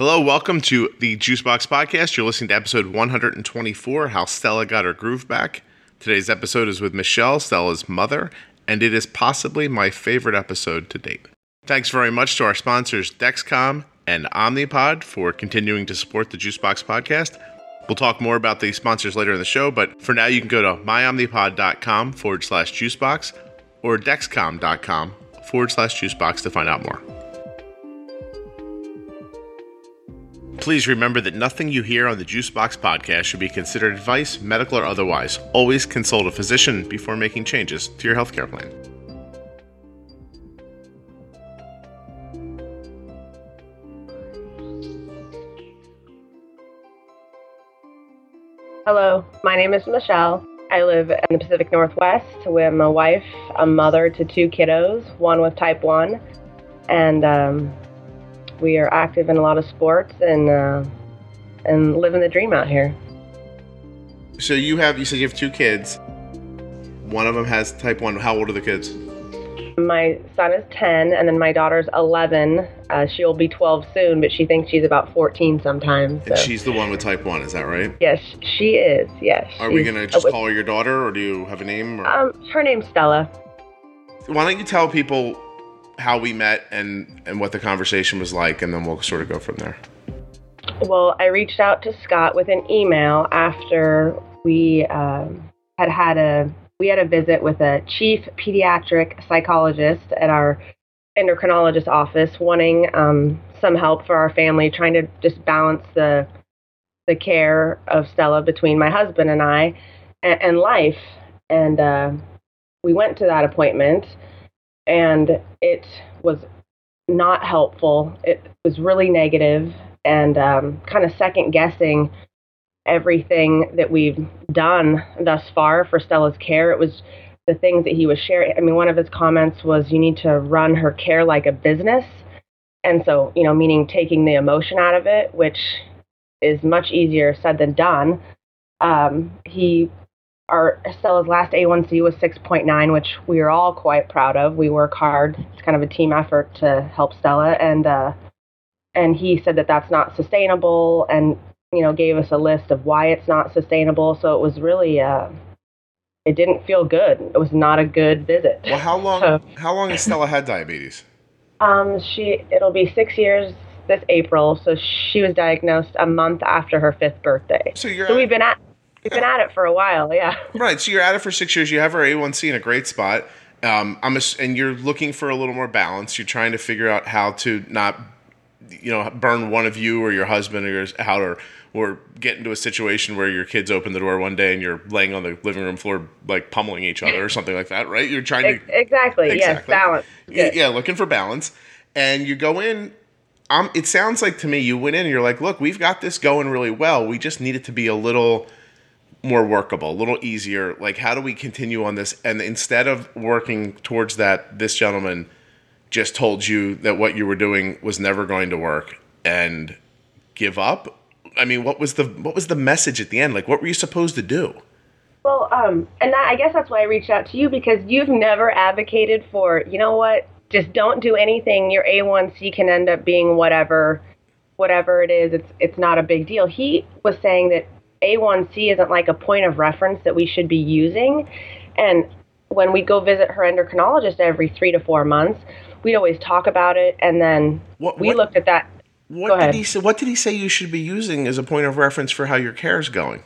Hello, welcome to the Juicebox Podcast. You're listening to episode 124 How Stella Got Her Groove Back. Today's episode is with Michelle, Stella's mother, and it is possibly my favorite episode to date. Thanks very much to our sponsors, Dexcom and Omnipod, for continuing to support the Juicebox Podcast. We'll talk more about the sponsors later in the show, but for now, you can go to myomnipod.com forward slash juicebox or dexcom.com forward slash juicebox to find out more. Please remember that nothing you hear on the Juicebox podcast should be considered advice, medical or otherwise. Always consult a physician before making changes to your healthcare plan. Hello, my name is Michelle. I live in the Pacific Northwest with my wife, a mother to two kiddos, one with type 1, and um, we are active in a lot of sports and uh, and living the dream out here. So you have you said you have two kids. One of them has type one. How old are the kids? My son is 10, and then my daughter's 11. Uh, she'll be 12 soon, but she thinks she's about 14 sometimes. So. And she's the one with type one. Is that right? Yes, she is. Yes. Are we gonna just call her your daughter, or do you have a name? Or? Um, her name's Stella. Why don't you tell people how we met and and what the conversation was like, and then we'll sort of go from there. Well, I reached out to Scott with an email after we um, had had a we had a visit with a chief pediatric psychologist at our endocrinologist office, wanting um, some help for our family, trying to just balance the the care of Stella between my husband and I and, and life. And uh, we went to that appointment, and it was not helpful. It was really negative and um, kind of second guessing everything that we've done thus far for Stella's care. It was the things that he was sharing. I mean, one of his comments was, "You need to run her care like a business," and so you know, meaning taking the emotion out of it, which is much easier said than done. Um, he our Stella's last A1C was 6.9, which we are all quite proud of. We work hard. It's kind of a team effort to help Stella, and uh, and he said that that's not sustainable, and you know gave us a list of why it's not sustainable. So it was really, uh, it didn't feel good. It was not a good visit. Well, how long So- how long has Stella had diabetes? Um, she it'll be six years this April, so she was diagnosed a month after her fifth birthday. So you're So at- we've been at we've been at it for a while, yeah. Right. So you're at it for six years. You have her A1C in a great spot. Um, I'm ass- and you're looking for a little more balance. You're trying to figure out how to not, you know, burn one of you or your husband or your how or or get into a situation where your kids open the door one day and you're laying on the living room floor like pummeling each other or something like that. Right. You're trying to Exactly. Yes, balance. yeah, yeah, looking for balance. And you go in. Um, it sounds like to me you went in and you're like, look, we've got this going really well. We just need it to be a little more workable, a little easier. Like, how do we continue on this? And instead of working towards that, this gentleman just told you that what you were doing was never going to work and give up. I mean, what was the what was the message at the end? Like, what were you supposed to do? Well, um, and that, I guess that's why I reached out to you because you've never advocated for, you know what, just don't do anything. Your A1C can end up being whatever, whatever it is. It's it's not a big deal. He was saying that A1C isn't like a point of reference that we should be using, and when we go visit her endocrinologist every three to four months, we'd always talk about it, and then What- we what- looked at that. What did he say? What did he say you should be using as a point of reference for how your care is going?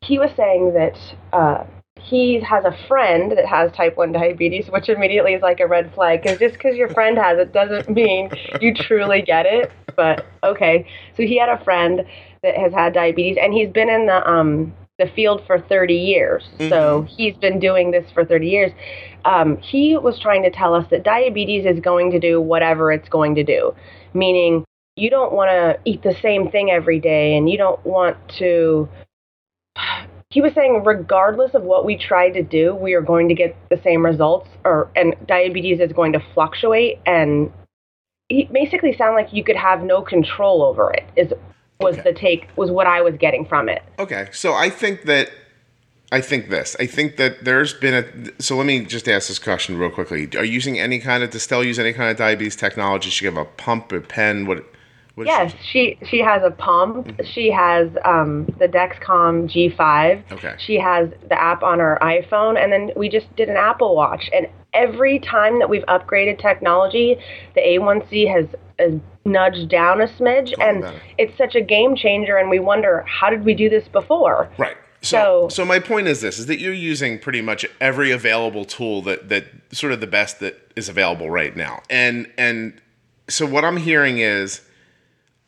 he was saying that uh, he has a friend that has type 1 diabetes, which immediately is like a red flag. Because just because your friend has it doesn't mean you truly get it. But okay. So he had a friend that has had diabetes, and he's been in the, um, the field for 30 years. So he's been doing this for 30 years. Um, he was trying to tell us that diabetes is going to do whatever it's going to do, meaning you don't want to eat the same thing every day, and you don't want to he was saying regardless of what we try to do we are going to get the same results or and diabetes is going to fluctuate and he basically sound like you could have no control over it is was Okay. the take was what i was getting from it Okay, so I think that I think this. I think that there's been a. So let me just ask this question real quickly. Are you using any kind of? Does Stella use any kind of diabetes technology? She have a pump, a pen. What? What Yes, she she has a pump. She has um, the Dexcom G5. Okay. She has the app on her iPhone, and then we just did an Apple Watch. And every time that we've upgraded technology, the A1C has, has nudged down a smidge, and better. it's such a game changer. And we wonder how did we do this before? Right. So, So- so my point is this: is that you're using pretty much every available tool that that sort of the best that is available right now, and and so what I'm hearing is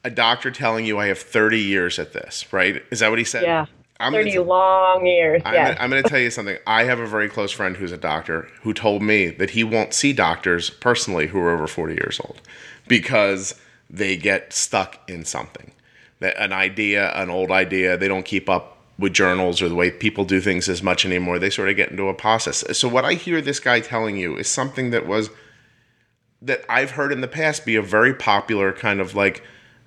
a doctor telling you I have 30 years at this, right? Is that what he said? Yeah, I'm gonna thirty long years. I'm, yes. gonna, I'm going to tell you something. I have a very close friend who's a doctor who told me that he won't see doctors personally who are over 40 years old because they get stuck in something. An idea, an old idea, they don't keep up with journals or the way people do things as much anymore. They sort of get into a process. So what I hear this guy telling you is something that was that I've heard in the past be a very popular kind of like,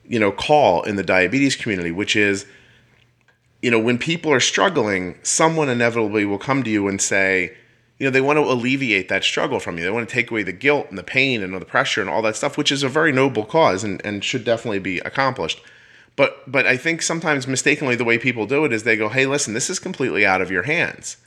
you know, call in the diabetes community, which is you know, when people are struggling, someone inevitably will come to you and say, you know, they want to alleviate that struggle from you. They want to take away the guilt and the pain and the pressure and all that stuff, which is a very noble cause and, and should definitely be accomplished. But but I think sometimes mistakenly the way people do it is they go, hey, listen, this is completely out of your hands.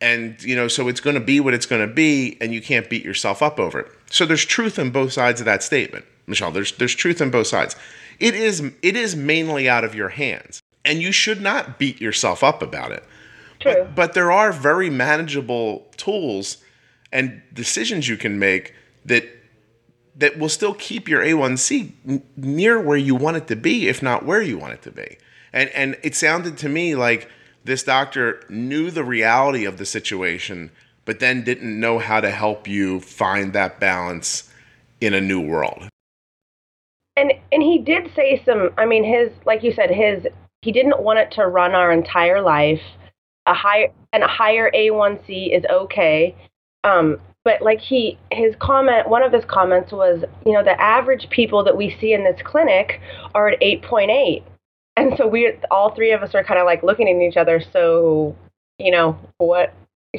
And you know, so it's going to be what it's going to be, and you can't beat yourself up over it. So there's truth in both sides of that statement, Michelle. There's there's truth in both sides. It is it is mainly out of your hands, and you should not beat yourself up about it. True. But, but there are very manageable tools and decisions you can make that that will still keep your A1C n- near where you want it to be, if not where you want it to be. And and it sounded to me like this doctor knew the reality of the situation, but then didn't know how to help you find that balance in a new world. And and he did say some. I mean, his like you said, his he didn't want it to run our entire life. A higher and a higher A1C is okay. Um, but like he his comment, one of his comments was, you know, the average people that we see in this clinic are at 8.8, and so we all three of us are kind of like looking at each other. So, you know, what?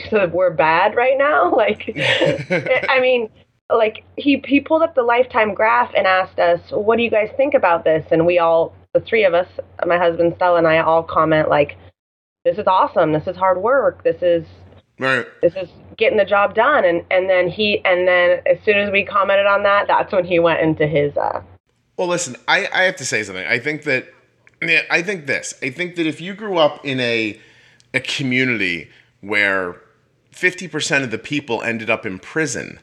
So we're bad right now? Like, I mean, like he he pulled up the lifetime graph and asked us, "What do you guys think about this?" And we all, the three of us, my husband Stella and I, all comment like, "This is awesome. This is hard work. This is Right. this is getting the job done." And and then he and then as soon as we commented on that, that's when he went into his. uh Well, listen, I, I have to say something. I think that I think this. I think that if you grew up in a a community where 50% of the people ended up in prison,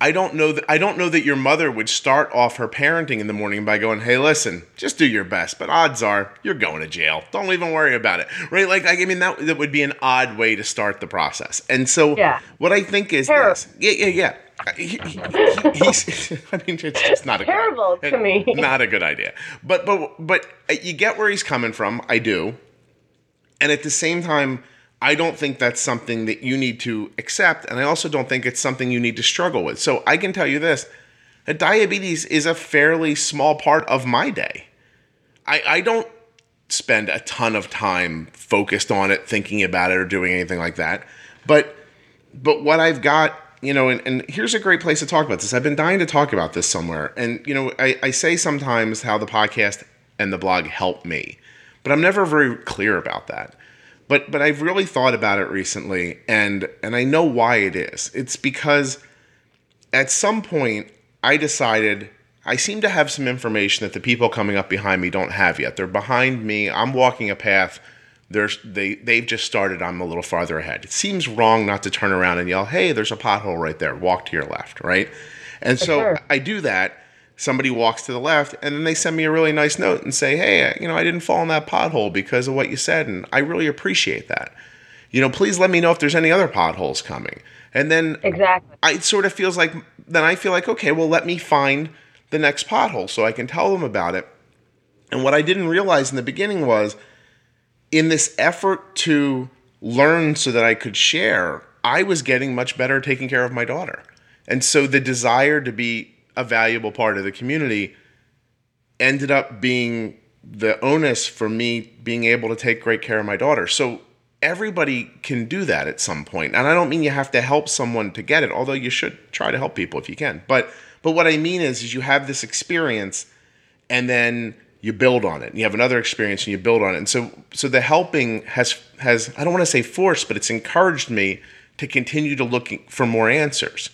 I don't know that I don't know that your mother would start off her parenting in the morning by going, "Hey, listen, just do your best, but odds are you're going to jail. Don't even worry about it." Right? Like I mean that that would be an odd way to start the process. And so Yeah. what I think is Terrible. this. Yeah, yeah, yeah. He, he, he- he's, I mean, it's just not a good Terrible to me. Not a good idea. But but but uh, you get where he's coming from. I do. And at the same time, I don't think that's something that you need to accept, and I also don't think it's something you need to struggle with. So I can tell you this: that diabetes is a fairly small part of my day. I, I don't spend a ton of time focused on it, thinking about it, or doing anything like that. But but what I've got, you know, and, and here's a great place to talk about this. I've been dying to talk about this somewhere. And, you know, I, I say sometimes how the podcast and the blog help me, but I'm never very clear about that. But but I've really thought about it recently and and I know why it is. It's because at some point I decided I seem to have some information that the people coming up behind me don't have yet. They're behind me. I'm walking a path. There's they they've just started. I'm a little farther ahead. It seems wrong not to turn around and yell, "Hey, there's a pothole right there. Walk to your left." Right? And so sure. I do that. Somebody walks to the left, and then they send me a really nice note and say, "Hey, uh, you know, I didn't fall in that pothole because of what you said, and I really appreciate that. You know, please let me know if there's any other potholes coming." And then exactly. I, it sort of feels like then I feel like okay, well let me find the next pothole so I can tell them about it. And what I didn't realize in the beginning was in this effort to learn so that I could share, I was getting much better taking care of my daughter. And so the desire to be a valuable part of the community ended up being the onus for me being able to take great care of my daughter. So everybody can do that at some point. And I don't mean you have to help someone to get it, although you should try to help people if you can. But but what I mean is is you have this experience and then you build on it and you have another experience and you build on it and so so the helping has has i don't want to say forced but it's encouraged me to continue to look for more answers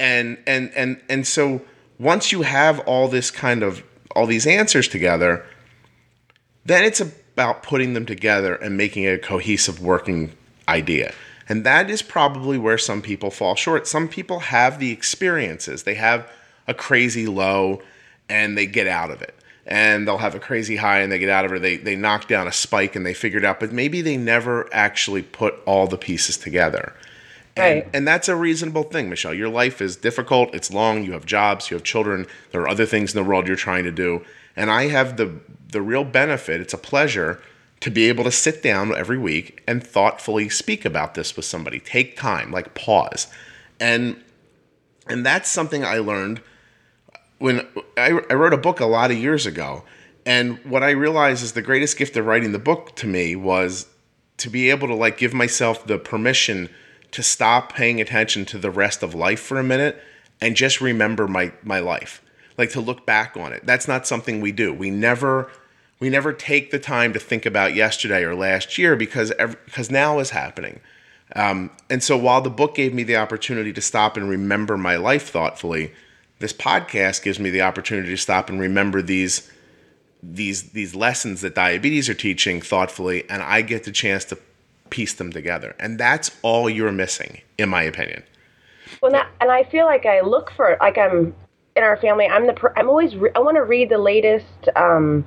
and and and and so once you have all this kind of all these answers together then it's about putting them together and making a cohesive working idea. And that is probably where some people fall short. Some people have the experiences. They have a crazy low and they get out of it. And they'll have a crazy high and they get out of it. They, they knock down a spike and they figure it out but maybe they never actually put all the pieces together Right. and, and that's a reasonable thing, Michelle. Your life is difficult, it's long, you have jobs, you have children, there are other things in the world you're trying to do. And I have the the real benefit, it's a pleasure to be able to sit down every week and thoughtfully speak about this with somebody. Take time, like pause. And and that's something I learned when I, I wrote a book a lot of years ago. And what I realized is the greatest gift of writing the book to me was to be able to like give myself the permission to stop paying attention to the rest of life for a minute and just remember my my life. Like to look back on it. That's not something we do. We never we never take the time to think about yesterday or last year because ev because now is happening. Um, and so while the book gave me the opportunity to stop and remember my life thoughtfully this podcast gives me the opportunity to stop and remember these these these lessons that diabetes are teaching thoughtfully and i get the chance to piece them together and that's all you're missing in my opinion Well, that, and I feel like I look for like I'm in our family. I'm the I'm always re, I want to read the latest um,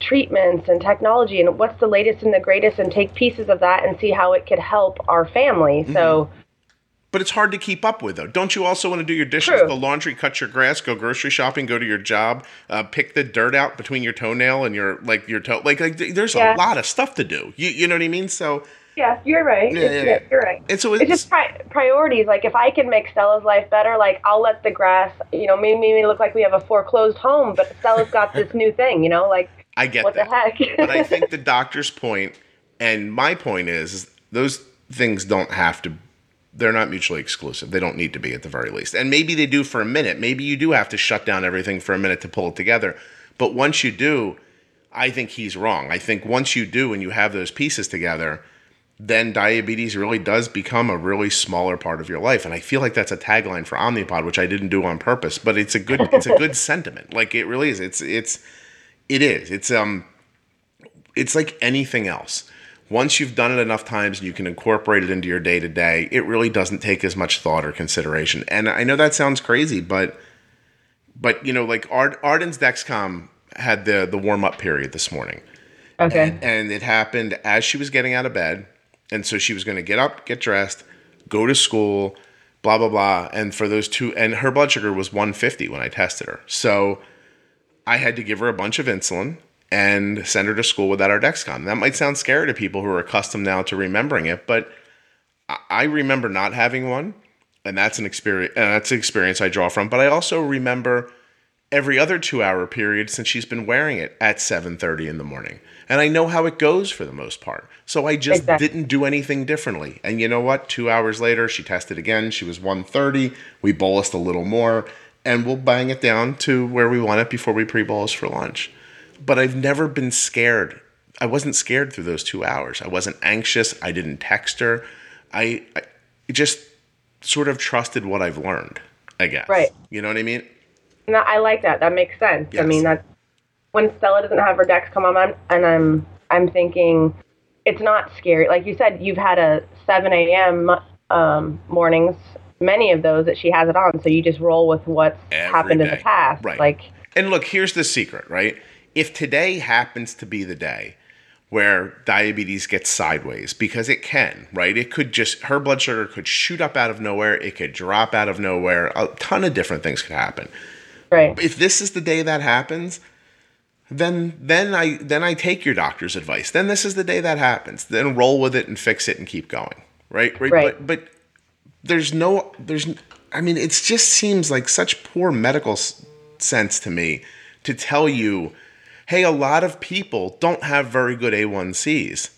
treatments and technology and what's the latest and the greatest and take pieces of that and see how it could help our family. So but it's hard to keep up with though don't you also want to do your dishes True. the laundry cut your grass go grocery shopping go to your job uh, pick the dirt out between your toenail and your like your toe like, like there's Yeah. a lot of stuff to do you, you know what i mean so yeah, you're right. Yeah, It's- yeah, yeah. You're right. and so It's it's, just pri- priorities. Like if I can make Stella's life better, like I'll let the grass, you know, maybe maybe look like we have a foreclosed home, but Stella's got this new thing, you know, like i get what that the heck. but I think the doctor's point and my point is, is those things don't have to they're not mutually exclusive. They don't need to be at the very least. And maybe they do for a minute. Maybe you do have to shut down everything for a minute to pull it together. But once you do, I think he's wrong. I think once you do and you have those pieces together, then diabetes really does become a really smaller part of your life. And I feel like that's a tagline for Omnipod, which I didn't do on purpose, but it's a good it's a good sentiment. Like it really is. It's it's it is. It's um it's like anything else. Once you've done it enough times and you can incorporate it into your day to day, it really doesn't take as much thought or consideration. And I know that sounds crazy, but but you know, like Ard- Arden's Dexcom had the the warm up period this morning, okay. and it happened as she was getting out of bed, and so she was going to get up, get dressed, go to school, blah blah blah. And for those two, and her blood sugar was 150 when I tested her, so I had to give her a bunch of insulin and send her to school without our Dexcom. That might sound scary to people who are accustomed now to remembering it, but I- remember not having one, and that's an experience. Uh, that's an experience I draw from. But I also remember every other two-hour period since she's been wearing it at 7:30 in the morning, and I know how it goes for the most part. So I just Exactly. didn't do anything differently. And you know what? Two hours later, she tested again. She was 130. We bolused a little more, and we'll bang it down to where we want it before we pre-bolus for lunch. But I've never been scared. I wasn't scared through those two hours. I wasn't anxious. I didn't text her. I, I just sort of trusted what I've learned. I guess. Right. You know what I mean? No, I like that. That makes sense. I mean, that's when Stella doesn't have her Dexcom on, I'm, and I'm I'm thinking it's not scary. Like you said, you've had a 7 a.m. Um, mornings, many of those that she has it on. So you just roll with what's Every happened in the past. Right. Like, And look, here's the secret, right? If today happens to be the day where diabetes gets sideways, because it can, right? It could just, her blood sugar could shoot up out of nowhere, it could drop out of nowhere, a ton of different things could happen. Right. If this is the day that happens, then then I then I take your doctor's advice. Then this is the day that happens. Then roll with it and fix it and keep going. Right? Right. Right. But but there's no there's I mean it just seems like such poor medical s- sense to me to tell you, hey, a lot of people don't have very good A1Cs.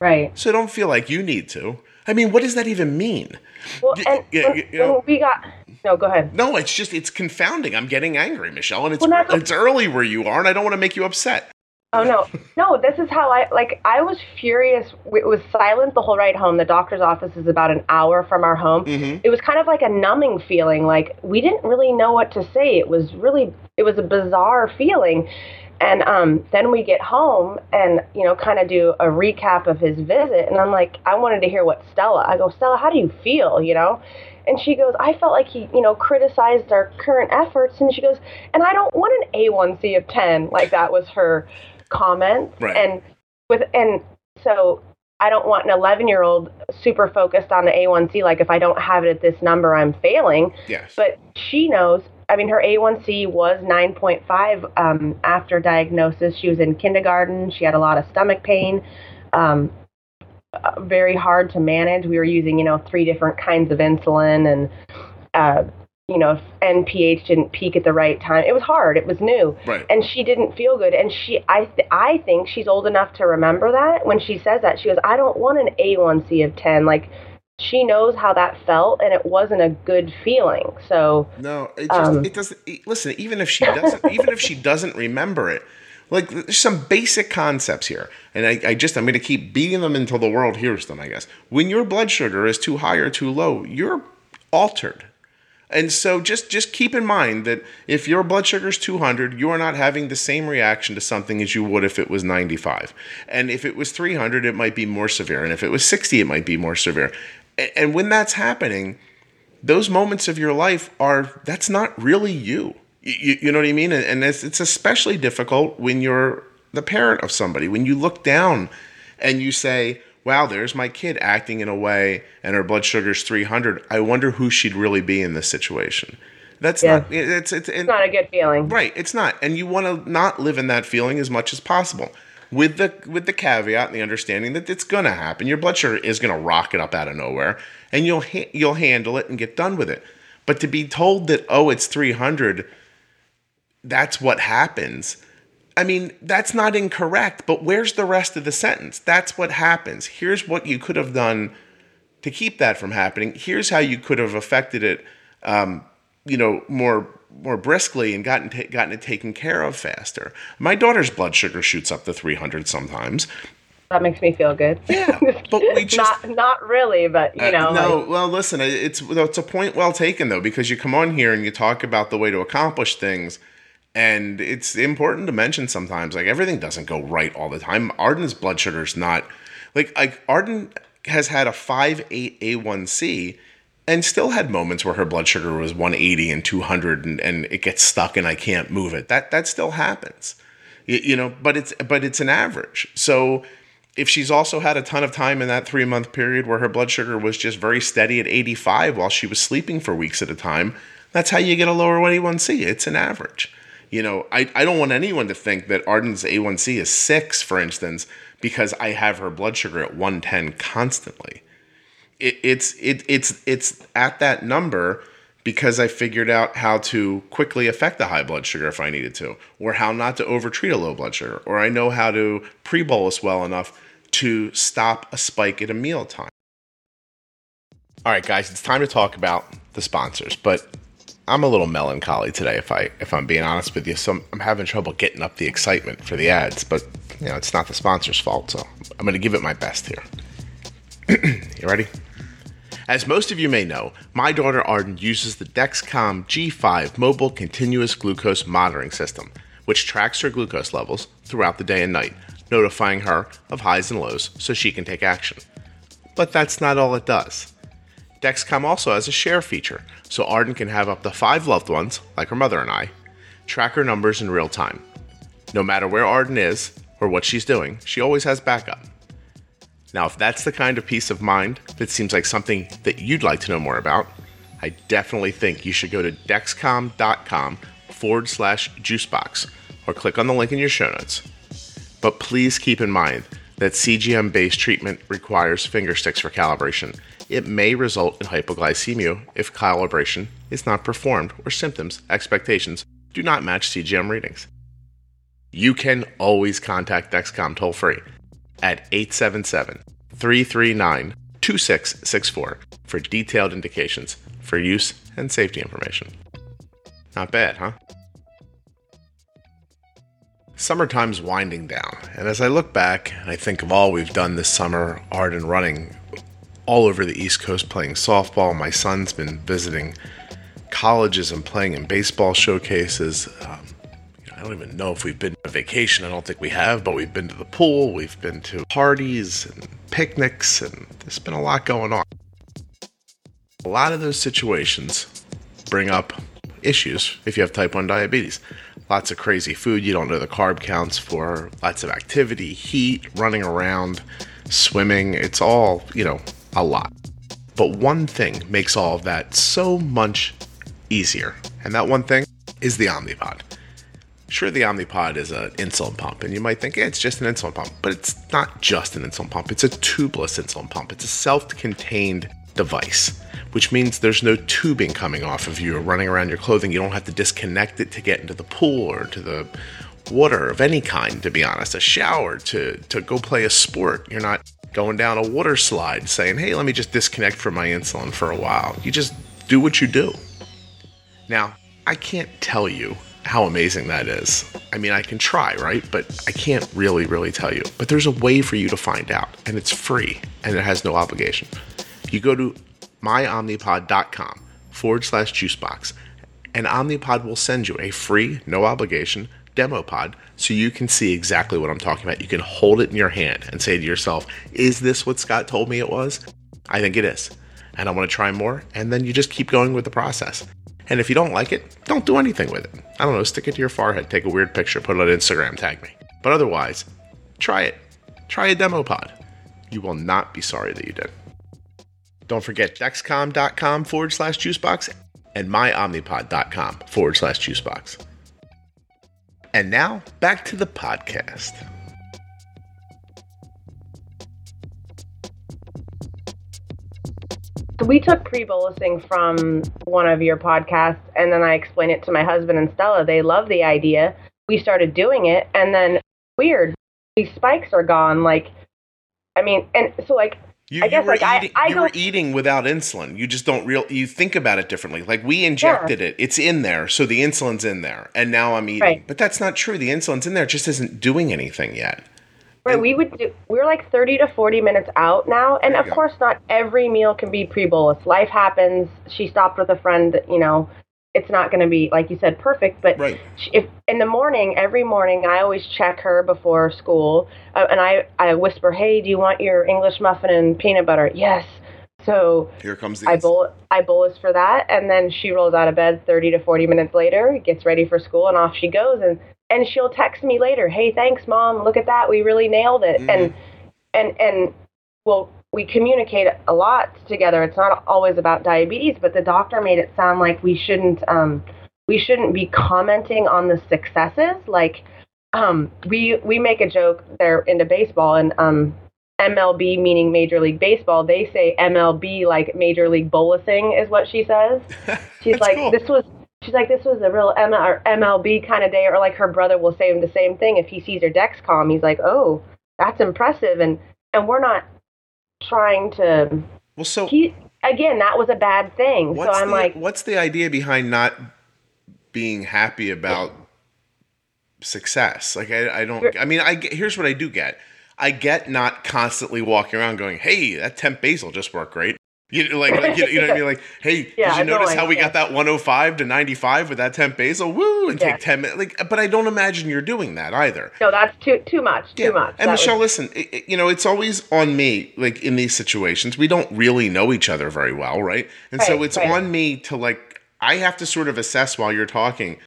Right. So don't feel like you need to. I mean, what does that even mean? Well, and yeah, when, you know- we got No, go ahead. No, it's just it's confounding. I'm getting angry, Michelle, and it's Well, it's early where you are, and I don't want to make you upset. Oh no, no! This is how I like. I was furious. It was silent the whole ride home. The doctor's office is about an hour from our home. Mhm. It was kind of like a numbing feeling. Like we didn't really know what to say. It was really, it was a bizarre feeling. And um, then we get home and you know, kind of do a recap of his visit. And I'm like, I wanted to hear what Stella. I go, Stella, how do you feel? You know. And she goes, I felt like he, you know, criticized our current efforts. And she goes, and I don't want an A1C of 10. Like that was her comment. Right. And with and so I don't want an 11 year old super focused on the A1C. Like if I don't have it at this number, I'm failing. Yes. But she knows. I mean, her A1C was 9.5 um, after diagnosis. She was in kindergarten. She had a lot of stomach pain. Um, very hard to manage. We were using, you know, three different kinds of insulin, and uh, you know, NPH didn't peak at the right time. It was hard. It was new right. and she didn't feel good and she i th- i think she's old enough to remember that when she says that she goes i don't want an a1c of 10 like she knows how that felt and it wasn't a good feeling so No, it just Um, it doesn't. e- Listen, even if she doesn't, even if she doesn't remember it, like there's some basic concepts here, and I, I just I'm going to keep beating them until the world hears them. I guess when your blood sugar is too high or too low, you're altered. And so just just keep in mind that if your blood sugar is 200, you are not having the same reaction to something as you would if it was 95. And if it was 300, it might be more severe. And if it was 60, it might be more severe. A- And when that's happening, those moments of your life are that's not really you. You, you know what I mean? And, and it's, it's especially difficult when you're the parent of somebody. When you look down and you say, "Wow, there's my kid acting in a way, and her blood sugar's 300. I wonder who she'd really be in this situation." That's Yeah. not. It's it's, and, not a good feeling Right, it's not. And you want to not live in that feeling as much as possible. With the with the caveat and the understanding that it's going to happen. Your blood sugar is going to rocket up out of nowhere and you'll ha- you'll handle it and get done with it. But to be told that oh, it's 300, that's what happens. I mean, that's not incorrect, but where's the rest of the sentence? That's what happens. Here's what you could have done to keep that from happening. Here's how you could have affected it, um, you know, more more briskly and gotten ta- gotten it taken care of faster. My daughter's blood sugar shoots up to 300 sometimes. that makes me feel good Yeah, but we just not not really but you know uh, no, like, well, listen, it's it's a point well taken though because you come on here and you talk about the way to accomplish things, and it's important to mention sometimes like everything doesn't go right all the time. Arden's blood sugar is not like like Arden has had a five eight A one C. And still had moments where her blood sugar was 180 and 200, and, and it gets stuck, and I can't move it. That that still happens, you, you know. But it's but it's an average. So if she's also had a ton of time in that three month period where her blood sugar was just very steady at 85 while she was sleeping for weeks at a time, that's how you get a lower A1C. It's an average. You know, I, I don't want anyone to think that Arden's A1C is six, for instance, because I have her blood sugar at 110 constantly. It, it's it, it's it's at that number because I figured out how to quickly affect the high blood sugar if I needed to, or how not to overtreat a low blood sugar, or I know how to pre bolus well enough to stop a spike at a meal time. All right, guys, it's time to talk about the sponsors, but I'm a little melancholy today, if I if I'm being honest with you. So I'm, I'm having trouble getting up the excitement for the ads, but you know it's not the sponsor's fault. So I'm going to give it my best here. you ready? As most of you may know, my daughter Arden uses the Dexcom G5 mobile continuous glucose monitoring system, which tracks her glucose levels throughout the day and night, notifying her of highs and lows so she can take action. But that's not all it does. Dexcom also has a share feature, so Arden can have up to five loved ones, like her mother and I, track her numbers in real time. No matter where Arden is or what she's doing, she always has backup. Now, if that's the kind of peace of mind that seems like something that you'd like to know more about, I definitely think you should go to dexcom.com forward slash juicebox or click on the link in your show notes. But please keep in mind that CGM based treatment requires finger sticks for calibration. It may result in hypoglycemia if calibration is not performed or symptoms, expectations do not match CGM readings. You can always contact Dexcom toll free at 877 339 2664 for detailed indications for use and safety information. Not bad, huh? Summertime's winding down, and as I look back and I think of all we've done this summer, Arden running all over the East Coast playing softball, my son's been visiting colleges and playing in baseball showcases. Um, I don't even know if we've been on vacation. I don't think we have, but we've been to the pool, we've been to parties and picnics, and there's been a lot going on. A lot of those situations bring up issues if you have type 1 diabetes lots of crazy food you don't know the carb counts for, lots of activity, heat, running around, swimming. It's all, you know, a lot. But one thing makes all of that so much easier. And that one thing is the Omnipod. Sure, the Omnipod is an insulin pump, and you might think yeah, it's just an insulin pump, but it's not just an insulin pump. It's a tubeless insulin pump. It's a self contained device which means there's no tubing coming off of you or running around your clothing. You don't have to disconnect it to get into the pool or to the water of any kind, to be honest, a shower to, to go play a sport. You're not going down a water slide saying, hey, let me just disconnect from my insulin for a while. You just do what you do. Now, I can't tell you how amazing that is. I mean, I can try, right? But I can't really, really tell you. But there's a way for you to find out, and it's free and it has no obligation. You go to myomnipod.com forward slash juicebox, and Omnipod will send you a free, no obligation demo pod so you can see exactly what I'm talking about. You can hold it in your hand and say to yourself, Is this what Scott told me it was? I think it is. And I want to try more. And then you just keep going with the process. And if you don't like it, don't do anything with it. I don't know, stick it to your forehead, take a weird picture, put it on Instagram, tag me. But otherwise, try it. Try a demo pod. You will not be sorry that you did. Don't forget dexcom.com forward slash juicebox and myomnipod.com forward slash juicebox. And now back to the podcast. We took pre-bolusing from one of your podcasts and then I explained it to my husband and Stella. They love the idea. We started doing it and then weird, these spikes are gone. Like, I mean, and so like you, I guess you were like eating, I, I you were eating without insulin. You just don't real you think about it differently. Like we injected it, it's in there, so the insulin's in there, and now I'm eating. Right. But that's not true. The insulin's in there, it just isn't doing anything yet. Right. And, we would do. We're like thirty to forty minutes out now, and of course, not every meal can be pre-bolus. Life happens. She stopped with a friend, you know, it's not going to be like you said perfect but right. if in the morning every morning i always check her before school uh, and i i whisper hey do you want your english muffin and peanut butter yes so here comes the I bowl I bolus for that, and then she rolls out of bed 30 to 40 minutes later, gets ready for school, and off she goes. And and she'll text me later, "Hey, thanks, mom. Look at that. We really nailed it." Mm. And and and well, we communicate a lot together. It's not always about diabetes, but the doctor made it sound like we shouldn't um, we shouldn't be commenting on the successes. Like um, we we make a joke. They're into baseball and um, MLB meaning Major League Baseball. They say MLB like Major League Bolusing is what she says. She's like cool. this was. She's like, this was a real MLB kind of day, or like her brother will say the same thing if he sees her Dexcom. He's like, oh, that's impressive, and and we're not trying to. Well, so he again, that was a bad thing. So I'm the, like, what's the idea behind not being happy about success? Like, I, I don't. I mean, I here's what I do get. I get not constantly walking around going, "Hey, that temp basal just worked great." You like, like you, you, know what I mean? Like, hey, yeah, did you notice how we yeah. got that 105 to 95 with that temp basal? Woo! And yeah. take 10 minutes. Like, but I don't imagine you're doing that either. No, that's too too much. Too much. And that Michelle, was... listen, it, you know, it's always on me. Like in these situations, we don't really know each other very well, right? And right, so it's right. on me to like, I have to sort of assess while you're talking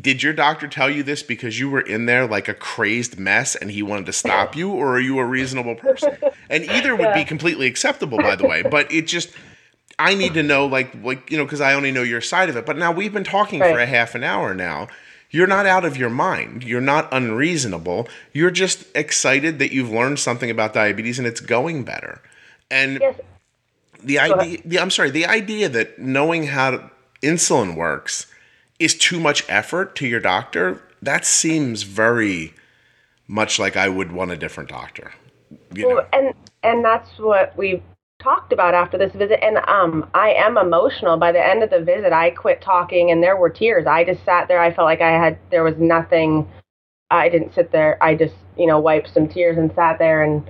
did your doctor tell you this because you were in there like a crazed mess and he wanted to stop you or are you a reasonable person? And either would yeah. be completely acceptable by the way but it just i need to know like like you know because i only know your side of it. But now we've been talking right. for a half an hour now. You're not out of your mind. You're not unreasonable. You're just excited that you've learned something about diabetes and it's going better. And yes. the idea the, i'm sorry the idea that knowing how insulin works is too much effort to your doctor, that seems very much like I would want a different doctor. You well, know? and and that's what we talked about after this visit and um I am emotional. By the end of the visit I quit talking and there were tears. I just sat there. I felt like I had there was nothing. I didn't sit there. I just you know wiped some tears and sat there and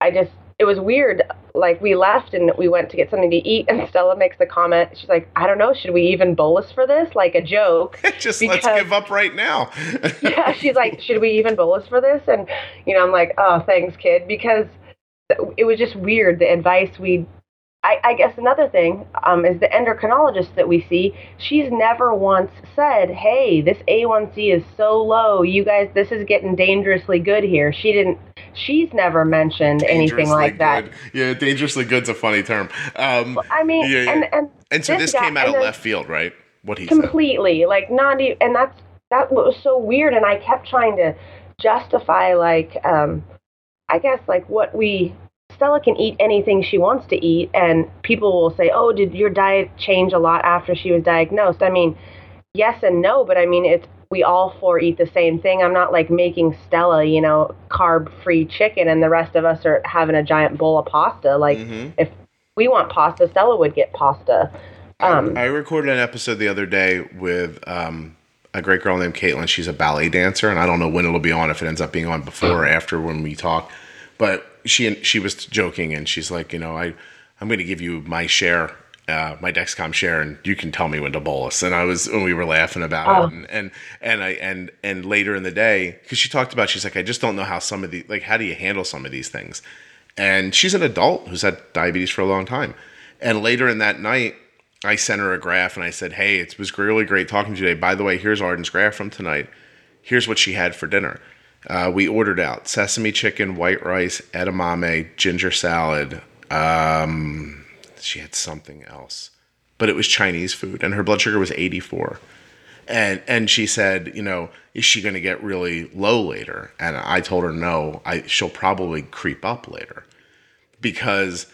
I just it was weird like we left and we went to get something to eat and Stella makes the comment she's like I don't know should we even bolus for this? Like a joke. Just because, let's give up right now. Yeah she's like should we even bolus for this? And you know I'm like oh thanks kid because it was just weird the advice we I, I guess another thing um, is the endocrinologist that we see. She's never once said, "Hey, this A1C is so low. You guys, this is getting dangerously good here." She didn't. She's never mentioned anything like good. that. Yeah, dangerously good's a funny term. Um, well, I mean, yeah, yeah. and and and so this, this guy, came out of left field, right? What he completely said. like not even, and that's that was so weird. And I kept trying to justify like um, I guess like what we Stella can eat anything she wants to eat, and people will say, "Oh, did your diet change a lot after she was diagnosed?" I mean, yes and no, but I mean it's we all four eat the same thing. I'm not like making Stella, you know, carb-free chicken, and the rest of us are having a giant bowl of pasta. Like mm-hmm. if we want pasta, Stella would get pasta. Um, I, I recorded an episode the other day with um, a great girl named Caitlin. She's a ballet dancer, and I don't know when it'll be on. If it ends up being on before or after when we talk, but she she was joking and she's like, you know, I I'm going to give you my share, uh, my Dexcom share, and you can tell me when to bolus. And I was when we were laughing about oh. it, and, and and I and and later in the day, because she talked about, she's like, I just don't know how some of the like, how do you handle some of these things? And she's an adult who's had diabetes for a long time. And later in that night, I sent her a graph and I said, Hey, it was really great talking to you today. By the way, here's Arden's graph from tonight. Here's what she had for dinner. Uh, we ordered out sesame chicken, white rice, edamame, ginger salad. Um, she had something else, but it was Chinese food, and her blood sugar was 84. And and she said, you know, is she going to get really low later? And I told her no. I she'll probably creep up later, because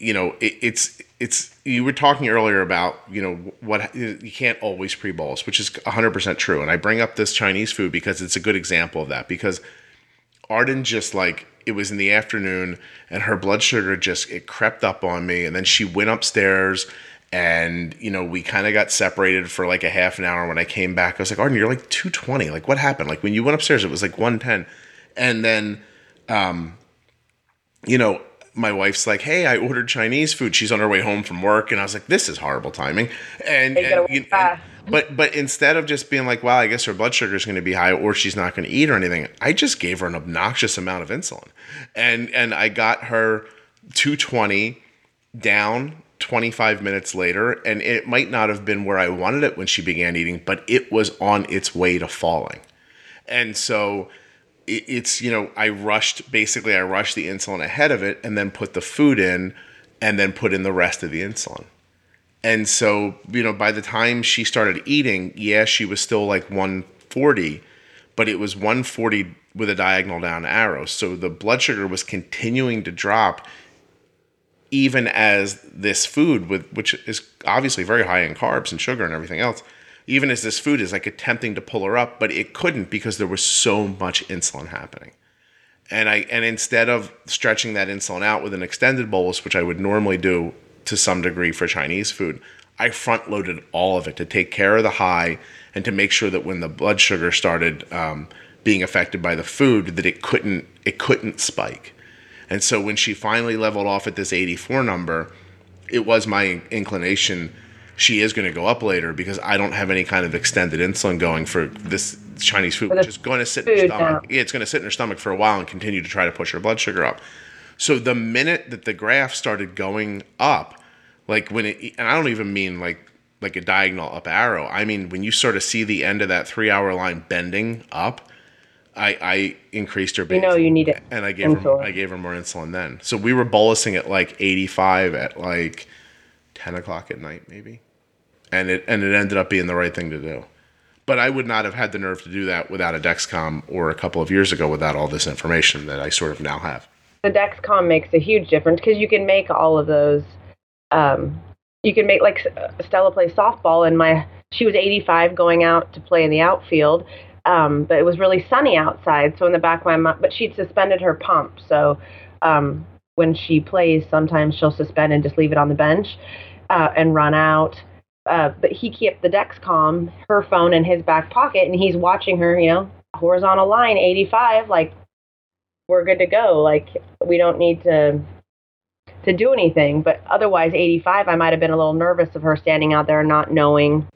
you know it, it's it's you were talking earlier about you know what you can't always pre-bolus which is 100% true. And i bring up this chinese food because it's a good example of that because arden just like it was in the afternoon and her blood sugar just it crept up on me. And then she went upstairs and you know we kind of got separated for like a half an hour. When i came back i was like arden you're like 220 like what happened? Like when you went upstairs it was like 110 and then um you know my wife's like, "Hey, I ordered Chinese food." She's on her way home from work, and I was like, "This is horrible timing." And, and, you, and but but instead of just being like, "Well, I guess her blood sugar is going to be high, or she's not going to eat or anything," I just gave her an obnoxious amount of insulin, and and I got her 220 down 25 minutes later, and it might not have been where I wanted it when she began eating, but it was on its way to falling, and so it's you know I rushed basically I rushed the insulin ahead of it and then put the food in and then put in the rest of the insulin. And so, you know, by the time she started eating, yeah, she was still like 140, but it was 140 with a diagonal down arrow. So the blood sugar was continuing to drop even as this food with which is obviously very high in carbs and sugar and everything else even as this food is like attempting to pull her up, but it couldn't because there was so much insulin happening. And I and instead of stretching that insulin out with an extended bolus, which I would normally do to some degree for Chinese food, I front loaded all of it to take care of the high and to make sure that when the blood sugar started um, being affected by the food, that it couldn't it couldn't spike. And so when she finally leveled off at this 84 number, it was my inclination she is going to go up later because I don't have any kind of extended insulin going for this Chinese food, which is going to sit in her stomach. Yeah, it's going to sit in her stomach for a while and continue to try to push her blood sugar up. So the minute that the graph started going up, like when it, and I don't even mean like like a diagonal up arrow. I mean when you sort of see the end of that three hour line bending up. I, I increased her base. You know you need it. And I gave insulin. her I gave her more insulin then. So we were bolusing at like 85 at like 10 o'clock at night maybe and it and it ended up being the right thing to do. But I would not have had the nerve to do that without a Dexcom or a couple of years ago without all this information that I sort of now have. The Dexcom makes a huge difference because you can make all of those. Um, you can make like Stella plays softball, and my she was 85 going out to play in the outfield, um, but it was really sunny outside. So in the back of my mind, but she'd suspended her pump, so um, when she plays, sometimes she'll suspend and just leave it on the bench uh, and run out. Uh, but he kept the Dexcom, her phone in his back pocket, and he's watching her, you know, horizontal line 85. Like, we're good to go. Like, we don't need to to do anything. But otherwise, 85, I might have been a little nervous of her standing out there not knowing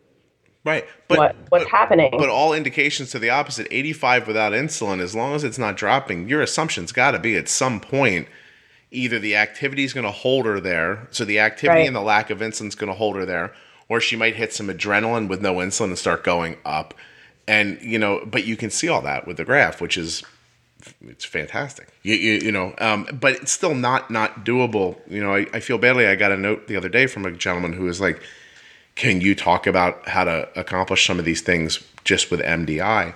right but what, what's but, happening. but all indications to the opposite 85 without insulin as long as it's not dropping your assumption's got to be at some point either the activity is going to hold her there so the activity Right. and the lack of insulin is going to hold her there or she might hit some adrenaline with no insulin and start going up. And you know but you can see all that with the graph which is it's fantastic. You, you, you know um, but it's still not not doable. You know I, I feel badly. I got a note the other day from a gentleman who was like can you talk about how to accomplish some of these things just with mdi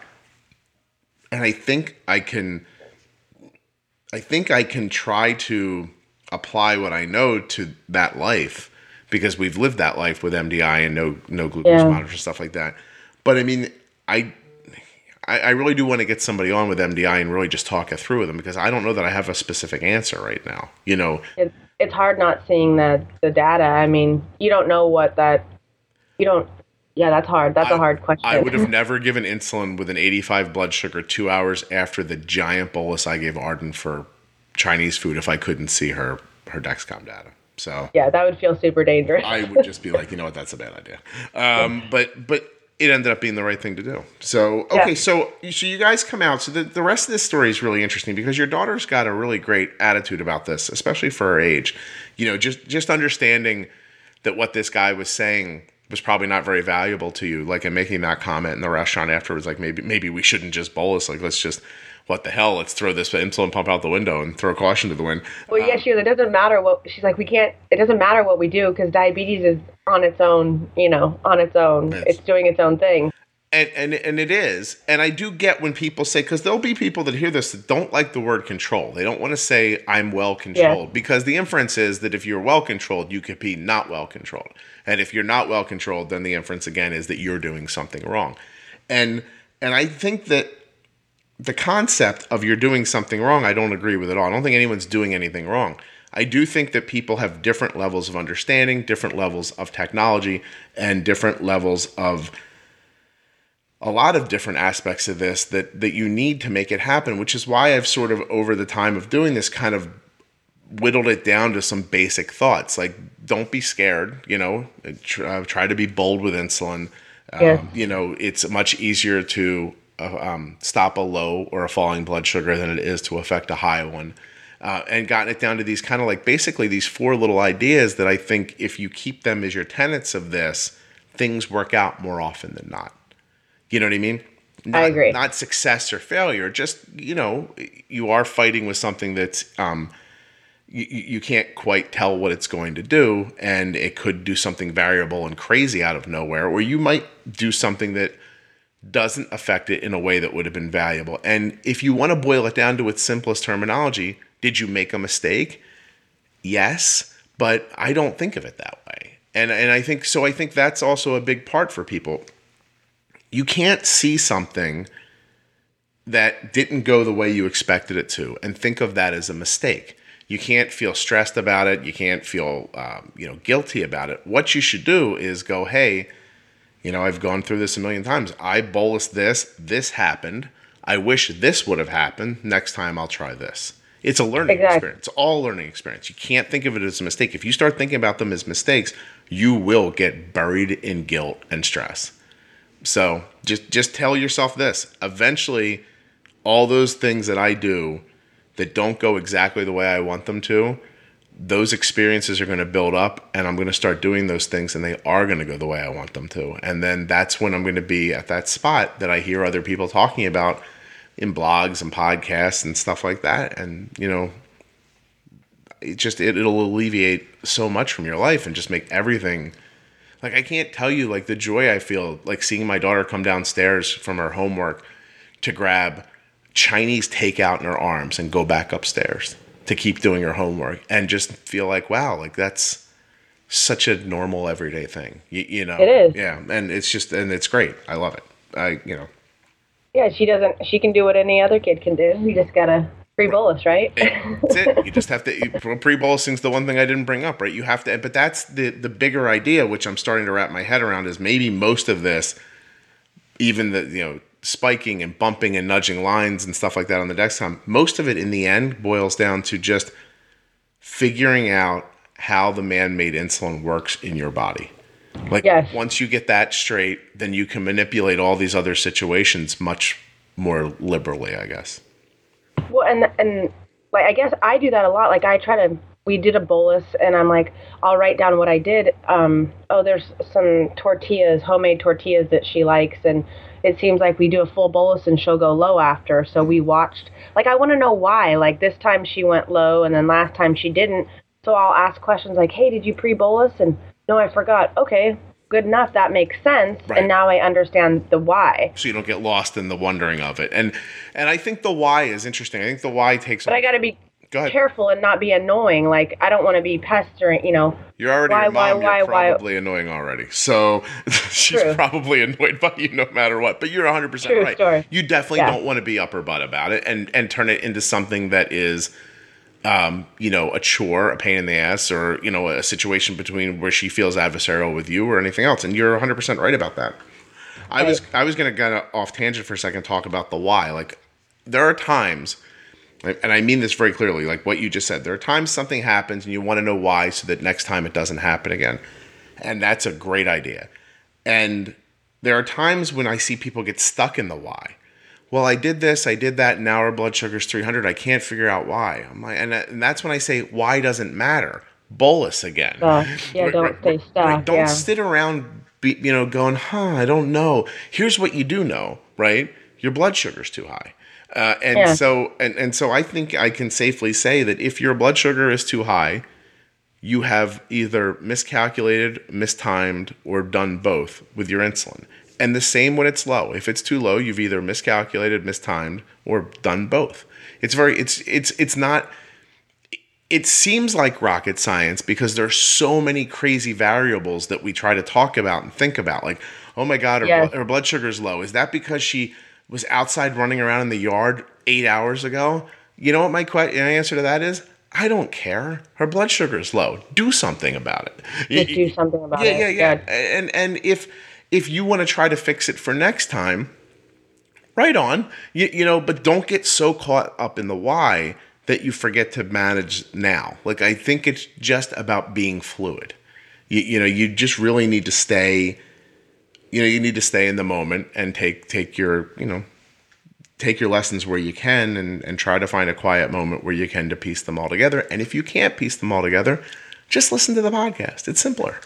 and i think i can i think i can try to apply what i know to that life because we've lived that life with mdi and no no glucose Yeah. monitors stuff like that but i mean i I, really do want to get somebody on with MDI and really just talk it through with them because I don't know that I have a specific answer right now. You know, it, it's hard not seeing the the data. I mean, you don't know what that. You don't. Yeah, that's hard. That's a hard question. I would have never given insulin with an 85 blood sugar two hours after the giant bolus I gave Arden for Chinese food if I couldn't see her her Dexcom data. So yeah, that would feel super dangerous. I would just be like, you know what, that's a bad idea. Um, but but it ended up being the right thing to do. So okay, Yeah. so so you guys come out. So the, the rest of this story is really interesting because your daughter's got a really great attitude about this, especially for her age. You know, just just understanding that what this guy was saying was probably not very valuable to you. Like, in making that comment in the restaurant afterwards, like maybe maybe we shouldn't just bolus. Like, let's just what the hell? Let's throw this insulin pump out the window and throw caution to the wind. well, yeah, um, she goes, it doesn't matter what she's like. We can't. It doesn't matter what we do because diabetes is on its own. You know, on its own. Yes. It's doing its own thing. And and and it is. And i do get when people say because there'll be people that hear this that don't like the word control. They don't want to say i'm well controlled because the inference is that if you're well controlled you could be not well controlled. And if you're not well controlled then the inference again is that you're doing something wrong. And and i think that the concept of you're doing something wrong i don't agree with at all. I don't think anyone's doing anything wrong. I do think that people have different levels of understanding, different levels of technology, and different levels of a lot of different aspects of this that that you need to make it happen which is why i've sort of over the time of doing this kind of whittled it down to some basic thoughts. Like don't be scared you know try, uh, try to be bold with insulin. Um, Yeah. you know it's much easier to uh, um, stop a low or a falling blood sugar than it is to affect a high one. Uh, and gotten it down to these kind of like basically these four little ideas that i think if you keep them as your tenets of this things work out more often than not you know what I mean? Not, agree. Not success or failure. Just you know, you are fighting with something that's um, you, you can't quite tell what it's going to do, and it could do something variable and crazy out of nowhere, or you might do something that doesn't affect it in a way that would have been valuable. And if you want to boil it down to its simplest terminology, did you make a mistake? Yes, but I don't think of it that way. And and I think so I think that's also a big part for people you can't see something that didn't go the way you expected it to and think of that as a mistake. You can't feel stressed about it. You can't feel, um, you know, guilty about it. What you should do is go, hey, you know, I've gone through this a million times. I bolused this. This happened. I wish this would have happened. Next time I'll try this. It's a learning Exactly. experience. It's all a learning experience. You can't think of it as a mistake. If you start thinking about them as mistakes, you will get buried in guilt and stress. So just just tell yourself this. Eventually, all those things that I do that don't go exactly the way I want them to, those experiences are going to build up and I'm going to start doing those things and they are going to go the way I want them to. And then that's when I'm going to be at that spot that I hear other people talking about in blogs and podcasts and stuff like that and you know it just it, it'll alleviate so much from your life and just make everything like I can't tell you like the joy I feel like seeing my daughter come downstairs from her homework to grab Chinese takeout in her arms and go back upstairs to keep doing her homework and just feel like wow like that's such a normal everyday thing you, you know It is. yeah and it's just and it's great I love it I you know Yeah, she doesn't. She can do what any other kid can do. We just gotta Pre bolus, right? that's it. You just have to. Pre bolusing is the one thing I didn't bring up, right? You have to, but that's the the bigger idea, which I'm starting to wrap my head around. Is maybe most of this, even the you know spiking and bumping and nudging lines and stuff like that on the Dexcom, most of it in the end boils down to just figuring out how the man-made insulin works in your body. Like Yes. once you get that straight, then you can manipulate all these other situations much more liberally, I guess. Well, and and like I guess I do that a lot. Like I try to. We did a bolus, and I'm like, I'll write down what I did. Um, oh, there's some tortillas, homemade tortillas that she likes, and it seems like we do a full bolus and she'll go low after. So we watched. Like I want to know why. Like this time she went low, and then last time she didn't. So I'll ask questions like, Hey, did you pre bolus? And no, I forgot. Okay, good enough. That makes sense. Right. And now I understand the why. So you don't get lost in the wondering of it. And and I think the why is interesting. I think the why takes But I got to be Go careful and not be annoying. Like I don't want to be pestering. You know. You're already Why, your why, mom. why, you're why? probably annoying already. So she's True. probably annoyed by you no matter what. But you're 100 percent right. story. You definitely Yeah. don't want to be upper butt about it and and turn it into something that is, um, you know, a chore, a pain in the ass, or you know, a situation between where she feels adversarial with you or anything else. And you're 100 percent right about that. I was I was gonna of off tangent for a second, talk about the why. Like there are times and I mean this very clearly, like what you just said. There are times something happens and you want to know why so that next time it doesn't happen again. And that's a great idea. And there are times when I see people get stuck in the why. Well, I did this, I did that, now our blood sugar's 300. I can't figure out why. I'm like, and, and that's when I say why doesn't matter. Bolus again. Uh, yeah, Right, don't right, stay stuck. right. Don't yeah. sit around, be, you know, going, huh, I don't know. Here's what you do know, right? Your blood sugar's too high. Uh, and Yeah. so, and, and so I think I can safely say that if your blood sugar is too high, you have either miscalculated, mistimed, or done both with your insulin. And the same when it's low. If it's too low, you've either miscalculated, mistimed, or done both. It's very, it's, it's, it's not, it seems like rocket science because there's so many crazy variables that we try to talk about and think about. Like, oh my God, her, Yes. her blood sugar is low. Is that because she was outside running around in the yard eight hours ago? You know what my que- answer to that is? I don't care. Her blood sugar is low. Do something about it. Just do something about yeah, it. yeah, yeah. Good. And and if if you want to try to fix it for next time, right on. You, you know, but don't get so caught up in the why that you forget to manage now. Like I think it's just about being fluid. You, you know, you just really need to stay. You know, you need to stay in the moment and take take your you know take your lessons where you can and, and try to find a quiet moment where you can to piece them all together. And if you can't piece them all together, just listen to the podcast. It's simpler.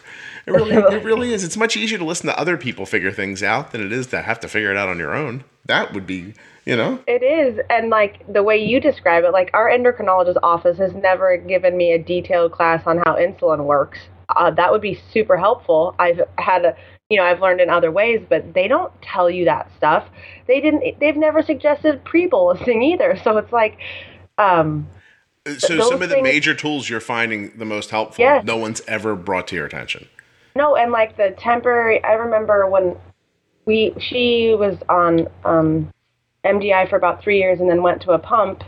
It really, it really is. It's much easier to listen to other people figure things out than it is to have to figure it out on your own. That would be, you know, It is, and like the way you describe it, like our endocrinologist office has never given me a detailed class on how insulin works. Uh, that would be super helpful. I've had a, you know, I've learned in other ways, but they don't tell you that stuff. They didn't. They've never suggested pre-bolusing either. So it's like, um, so some of the things- major tools you're finding the most helpful, Yes. no one's ever brought to your attention. No, and like the temporary. I remember when we she was on um, MDI for about three years, and then went to a pump.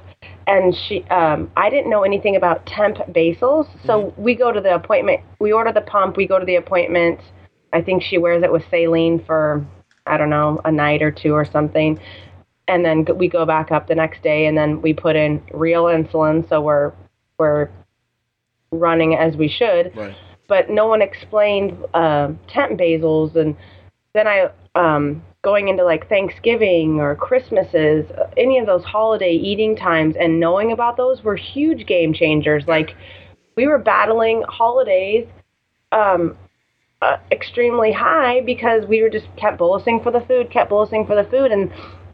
And she, um, I didn't know anything about temp basals, so we go to the appointment. We order the pump. We go to the appointment. I think she wears it with saline for I don't know a night or two or something, and then we go back up the next day, and then we put in real insulin, so we're we're running as we should. Right. but no one explained uh, temp basals and then i um, going into like thanksgiving or christmases uh, any of those holiday eating times and knowing about those were huge game changers. Like we were battling holidays um, uh, extremely high because we were just kept bolusing for the food kept bolusing for the food and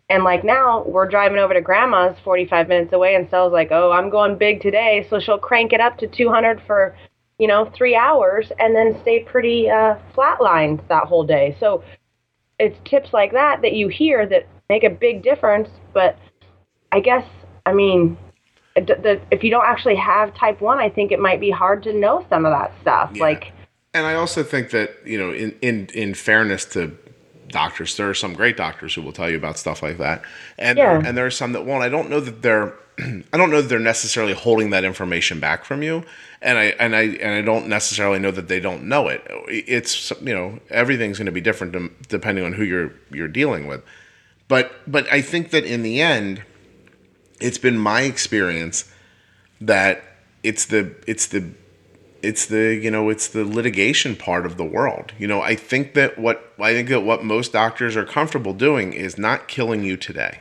and like now we're driving over to grandma's 45 minutes away and Sel's like oh i'm going big today so she'll crank it up to 200 for you know, three hours and then stay pretty uh, flatlined that whole day. So it's tips like that that you hear that make a big difference. But I guess, I mean, it- the, if you don't actually have type 1, I think it might be hard to know some of that stuff. Yeah. Like, And I also think that, you know, in, in, in fairness to doctors. There are some great doctors who will tell you about stuff like that, and Yeah. and there are some that won't. I don't know that they're I don't know that they're necessarily holding that information back from you, and I and I and I don't necessarily know that they don't know it. It's you know everything's going to be different depending on who you're you're dealing with, but but I think that in the end, it's been my experience that it's the it's the it's the you know it's the litigation part of the world you know i think that what i think that what most doctors are comfortable doing is not killing you today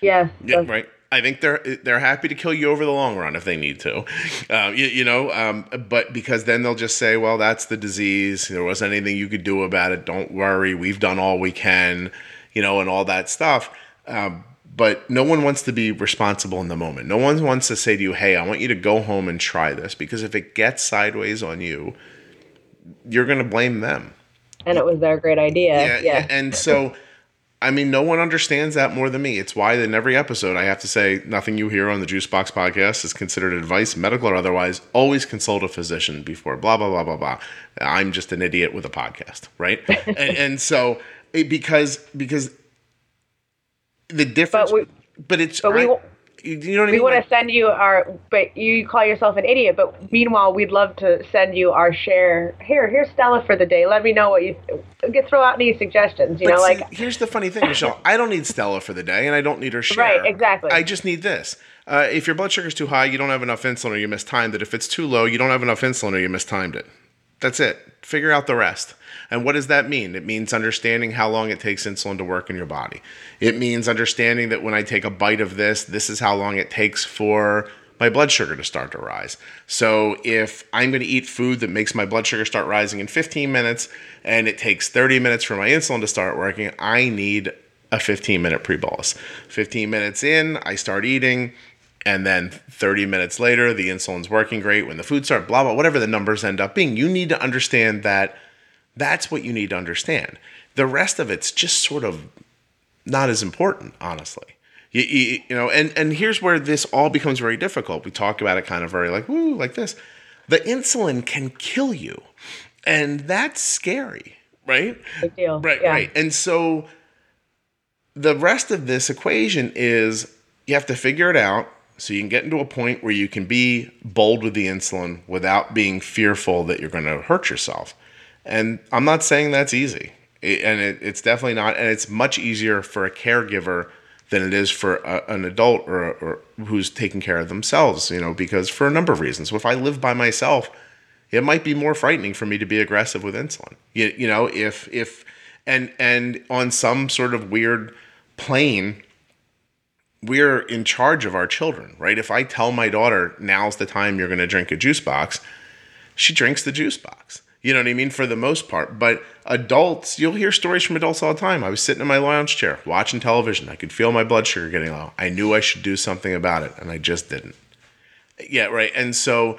Yes. yeah, right. I think they're they're happy to kill you over the long run if they need to, uh, you, you know. Um, but because then they'll just say, "Well, that's the disease. There wasn't anything you could do about it. Don't worry. We've done all we can," you know, and all that stuff. Um, but no one wants to be responsible in the moment. No one wants to say to you, "Hey, I want you to go home and try this," because if it gets sideways on you, you're going to blame them. And it was their great idea. Yeah, Yeah. And so, I mean, no one understands that more than me. It's why in every episode I have to say nothing you hear on the Juice Box podcast is considered advice, medical or otherwise. Always consult a physician before blah blah blah blah blah. I'm just an idiot with a podcast, right? and, and so it, because because the difference, But we- but it's but we I- wa- you know what I mean? we want to send you our, but you call yourself an idiot. But meanwhile, we'd love to send you our share. Here, here's Stella for the day. Let me know what you get. Throw out any suggestions. You know, see, like here's the funny thing, Michelle. I don't need Stella for the day, and I don't need her share. Right, exactly. I just need this. Uh, if your blood sugar's too high, you don't have enough insulin, or you mistimed it. If it's too low, you don't have enough insulin, or you mistimed it. That's it. Figure out the rest. And what does that mean? It means understanding how long it takes insulin to work in your body. It means understanding that when I take a bite of this, this is how long it takes for my blood sugar to start to rise. So if I'm going to eat food that makes my blood sugar start rising in 15 minutes and it takes 30 minutes for my insulin to start working, I need a 15 minute pre bolus. 15 minutes in, I start eating. And then 30 minutes later, the insulin's working great. When the food start, blah, blah, whatever the numbers end up being, you need to understand that that's what you need to understand. The rest of it's just sort of not as important, honestly. You, you, you know, and, and here's where this all becomes very difficult. We talk about it kind of very like, woo, like this. The insulin can kill you, and that's scary, right? big deal. Right, yeah. right. And so the rest of this equation is you have to figure it out so you can get into a point where you can be bold with the insulin without being fearful that you're going to hurt yourself. And I'm not saying that's easy. It- and it, it's definitely not. And it's much easier for a caregiver than it is for a, an adult or, or who's taking care of themselves, you know, because for a number of reasons. If I live by myself, it might be more frightening for me to be aggressive with insulin. You, you know, if if and and on some sort of weird plane, we're in charge of our children, right? If I tell my daughter now's the time you're going to drink a juice box, she drinks the juice box. You know what I mean? For the most part. But adults, you'll hear stories from adults all the time. I was sitting in my lounge chair watching television. I could feel my blood sugar getting low. I knew I should do something about it, and I just didn't. Yeah, right. And so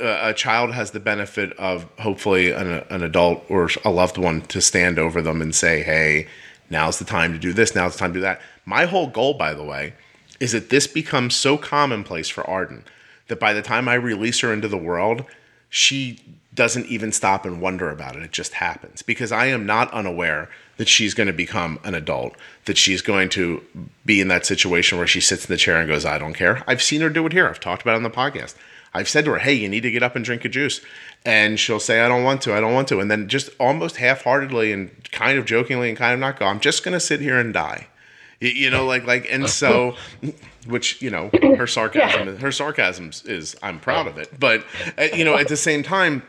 uh, a child has the benefit of hopefully an, an adult or a loved one to stand over them and say, hey, now's the time to do this, now's the time to do that. My whole goal, by the way, is that this becomes so commonplace for Arden that by the time I release her into the world, she doesn't even stop and wonder about it. It just happens because I am not unaware that she's going to become an adult, that she's going to be in that situation where she sits in the chair and goes, I don't care. I've seen her do it here. I've talked about it on the podcast. I've said to her, hey, you need to get up and drink a juice. And she'll say, I don't want to, I don't want to. And then just almost half heartedly and kind of jokingly and kind of not go, I'm just going to sit here and die. You, know, like, like, and so, which, you know, her sarcasm, her sarcasm is, I'm proud of it. But, uh, you know, at the same time,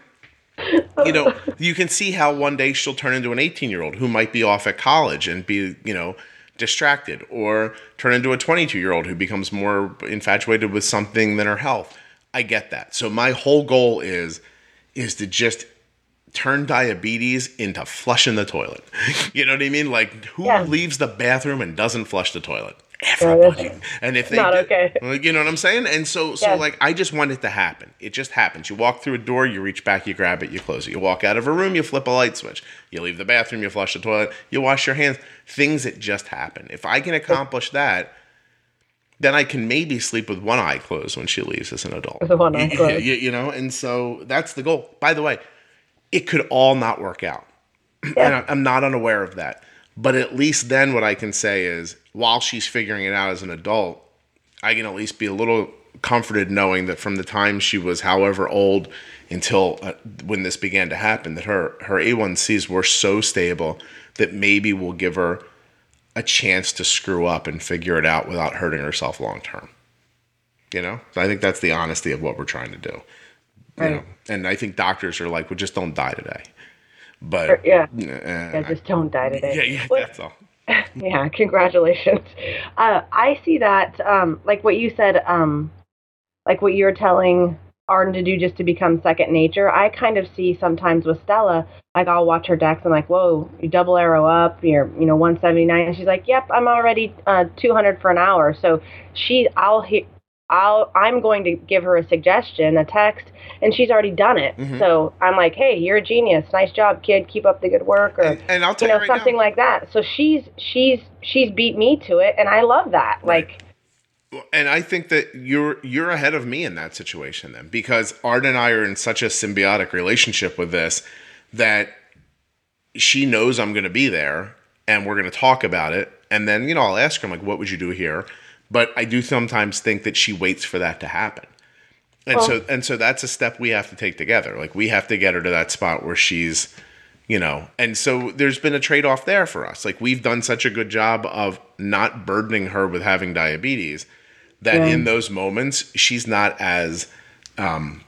you know, you can see how one day she'll turn into an 18 year old who might be off at college and be, you know, distracted, or turn into a 22 year old who becomes more infatuated with something than her health. I get that. So my whole goal is is to just turn diabetes into flushing the toilet. You know what I mean? Like who Yeah. leaves the bathroom and doesn't flush the toilet? Everybody. And if they not okay. Uh, you know what I'm saying? And so so Yes. like I just want it to happen. It just happens. You walk through a door, you reach back, you grab it, you close it. You walk out of a room, you flip a light switch. You leave the bathroom, you flush the toilet, you wash your hands. Things that just happen. If I can accomplish that, then I can maybe sleep with one eye closed when she leaves as an adult. With one eye closed. You, you know, and so that's the goal. By the way, it could all not work out. And Yeah. I- I'm not unaware of that. But at least then, what I can say is, while she's figuring it out as an adult, I can at least be a little comforted knowing that from the time she was however old until uh, when this began to happen, that her her A1Cs were so stable that maybe we'll give her a chance to screw up and figure it out without hurting herself long term. You know, so I think that's the honesty of what we're trying to do. Right. You know? And I think doctors are like, well, just don't die today. But or, yeah, uh, yeah, just don't die today. Yeah, yeah, well, that's all. Yeah, congratulations. Uh, I see that, um, like what you said, um, like what you're telling Arden to do just to become second nature. I kind of see sometimes with Stella, like I'll watch her Dex and like, whoa, you double arrow up, you're you know 179, and she's like, yep, I'm already uh, 200 for an hour. So she, I'll hit. I'll I'm going to give her a suggestion, a text, and she's already done it. Mm-hmm. So I'm like, hey, you're a genius, nice job, kid, keep up the good work, or and, and I'll tell you know right something now. like that. So she's she's she's beat me to it, and I love that. Right. Like, and I think that you're you're ahead of me in that situation then because Arden and I are in such a symbiotic relationship with this that she knows I'm going to be there and we're going to talk about it and then you know I'll ask her I'm like what would you do here but I do sometimes think that she waits for that to happen. And well, so and so that's a step we have to take together. Like we have to get her to that spot where she's you know and so there's been a trade-off there for us like we've done such a good job of not burdening her with having diabetes that yeah. in those moments she's not as um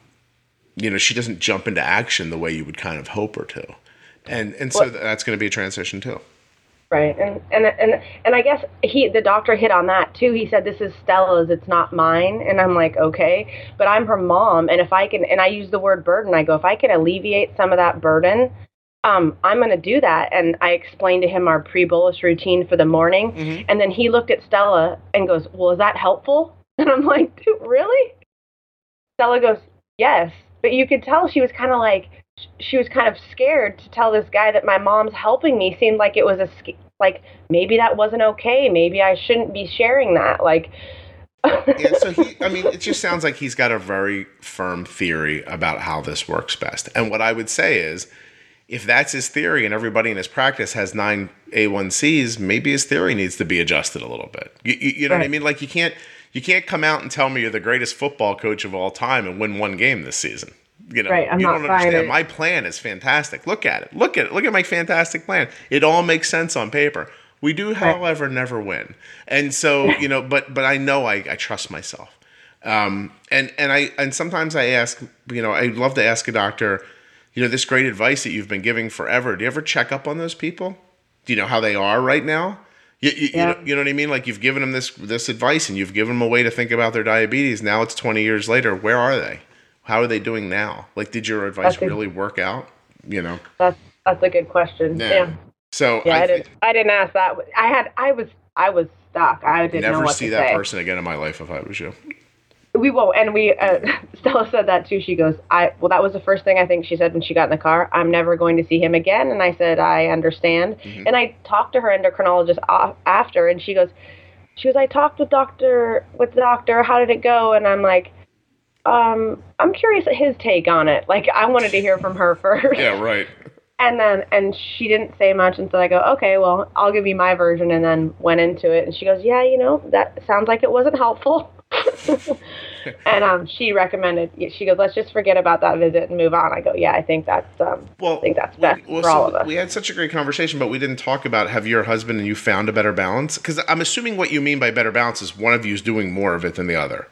you know she doesn't jump into action the way you would kind of hope her to and and so well, that's going to be a transition too Right, and and and and I guess he, the doctor, hit on that too. He said, "This is Stella's; it's not mine." And I'm like, "Okay," but I'm her mom, and if I can, and I use the word burden. I go, if I can alleviate some of that burden, um, I'm going to do that. And I explained to him our pre-bolus routine for the morning, mm-hmm. and then he looked at Stella and goes, "Well, is that helpful?" And I'm like, "Dude, really?" Stella goes, "Yes," but you could tell she was kind of like she was kind of scared to tell this guy that my mom's helping me seemed like it was a like maybe that wasn't okay. Maybe i shouldn't be sharing that like yeah so he i mean it just sounds like he's got a very firm theory about how this works best. And what i would say is if that's his theory and everybody in his practice has nine a1cs maybe his theory needs to be adjusted a little bit. You, you, you know right. what i mean? Like you can't you can't come out and tell me you're the greatest football coach of all time and win one game this season you know, right, I'm you not don't understand. It. My plan is fantastic. Look at it. Look at it. Look at my fantastic plan. It all makes sense on paper. We do, however, never win. And so, you know, but but I know I, I trust myself. Um, and and I and sometimes I ask, you know, I love to ask a doctor, you know, this great advice that you've been giving forever. Do you ever check up on those people? Do you know how they are right now? You, you, yeah. you, know, you know what I mean? Like you've given them this this advice and you've given them a way to think about their diabetes. Now it's 20 years later. Where are they? How are they doing now? Like, did your advice that's really work out? You know, that's that's a good question. Yeah. yeah. So yeah, I, I, didn't. I didn't ask that. I had. I was. I was stuck. I didn't never see that say. person again in my life if I was you. We won't. And we. Uh, Stella said that too. She goes, "I." Well, that was the first thing I think she said when she got in the car. I'm never going to see him again. And I said, I understand. Mm-hmm. And I talked to her endocrinologist after, and she goes, she goes, I talked with doctor with the doctor. How did it go? And I'm like um, I'm curious at his take on it. Like, I wanted to hear from her first. yeah, right. And then, and she didn't say much, and so I go, okay, well, I'll give you my version, and then went into it, and she goes, yeah, you know, that sounds like it wasn't helpful. and um, she recommended. She goes, "Let's just forget about that visit and move on." I go, "Yeah, I think that's um, well, I think that's best well, for so all of us." We had such a great conversation, but we didn't talk about have your husband and you found a better balance? Because I'm assuming what you mean by better balance is one of you is doing more of it than the other.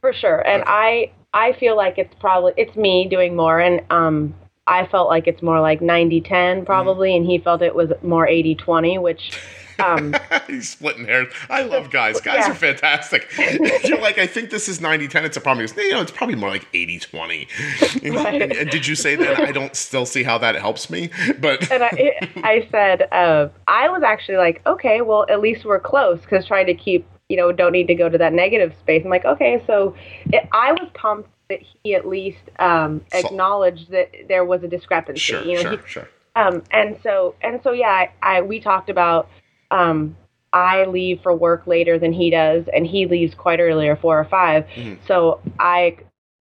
For sure. And. I I feel like it's probably it's me doing more and um I felt like it's more like 90-10 mm-hmm. probably mm. and he felt it was more 80-20 which um, He's splitting hairs. I love guys. Guys yeah. are fantastic. You're like, I think this is 90 10. It's a problem. You know, it's probably more like 80 20. Right. And, and, did you say that? I don't still see how that helps me. But and I, I said, uh, I was actually like, okay, well, at least we're close because trying to keep you know, don't need to go to that negative space. I'm like, okay, so it, I was pumped that he at least um, acknowledged that there was a discrepancy. Sure, you know, sure, he, sure. Um, and so, and so, yeah, I, I we talked about. Um, I leave for work later than he does, and he leaves quite earlier, four or 5 mm-hmm. So I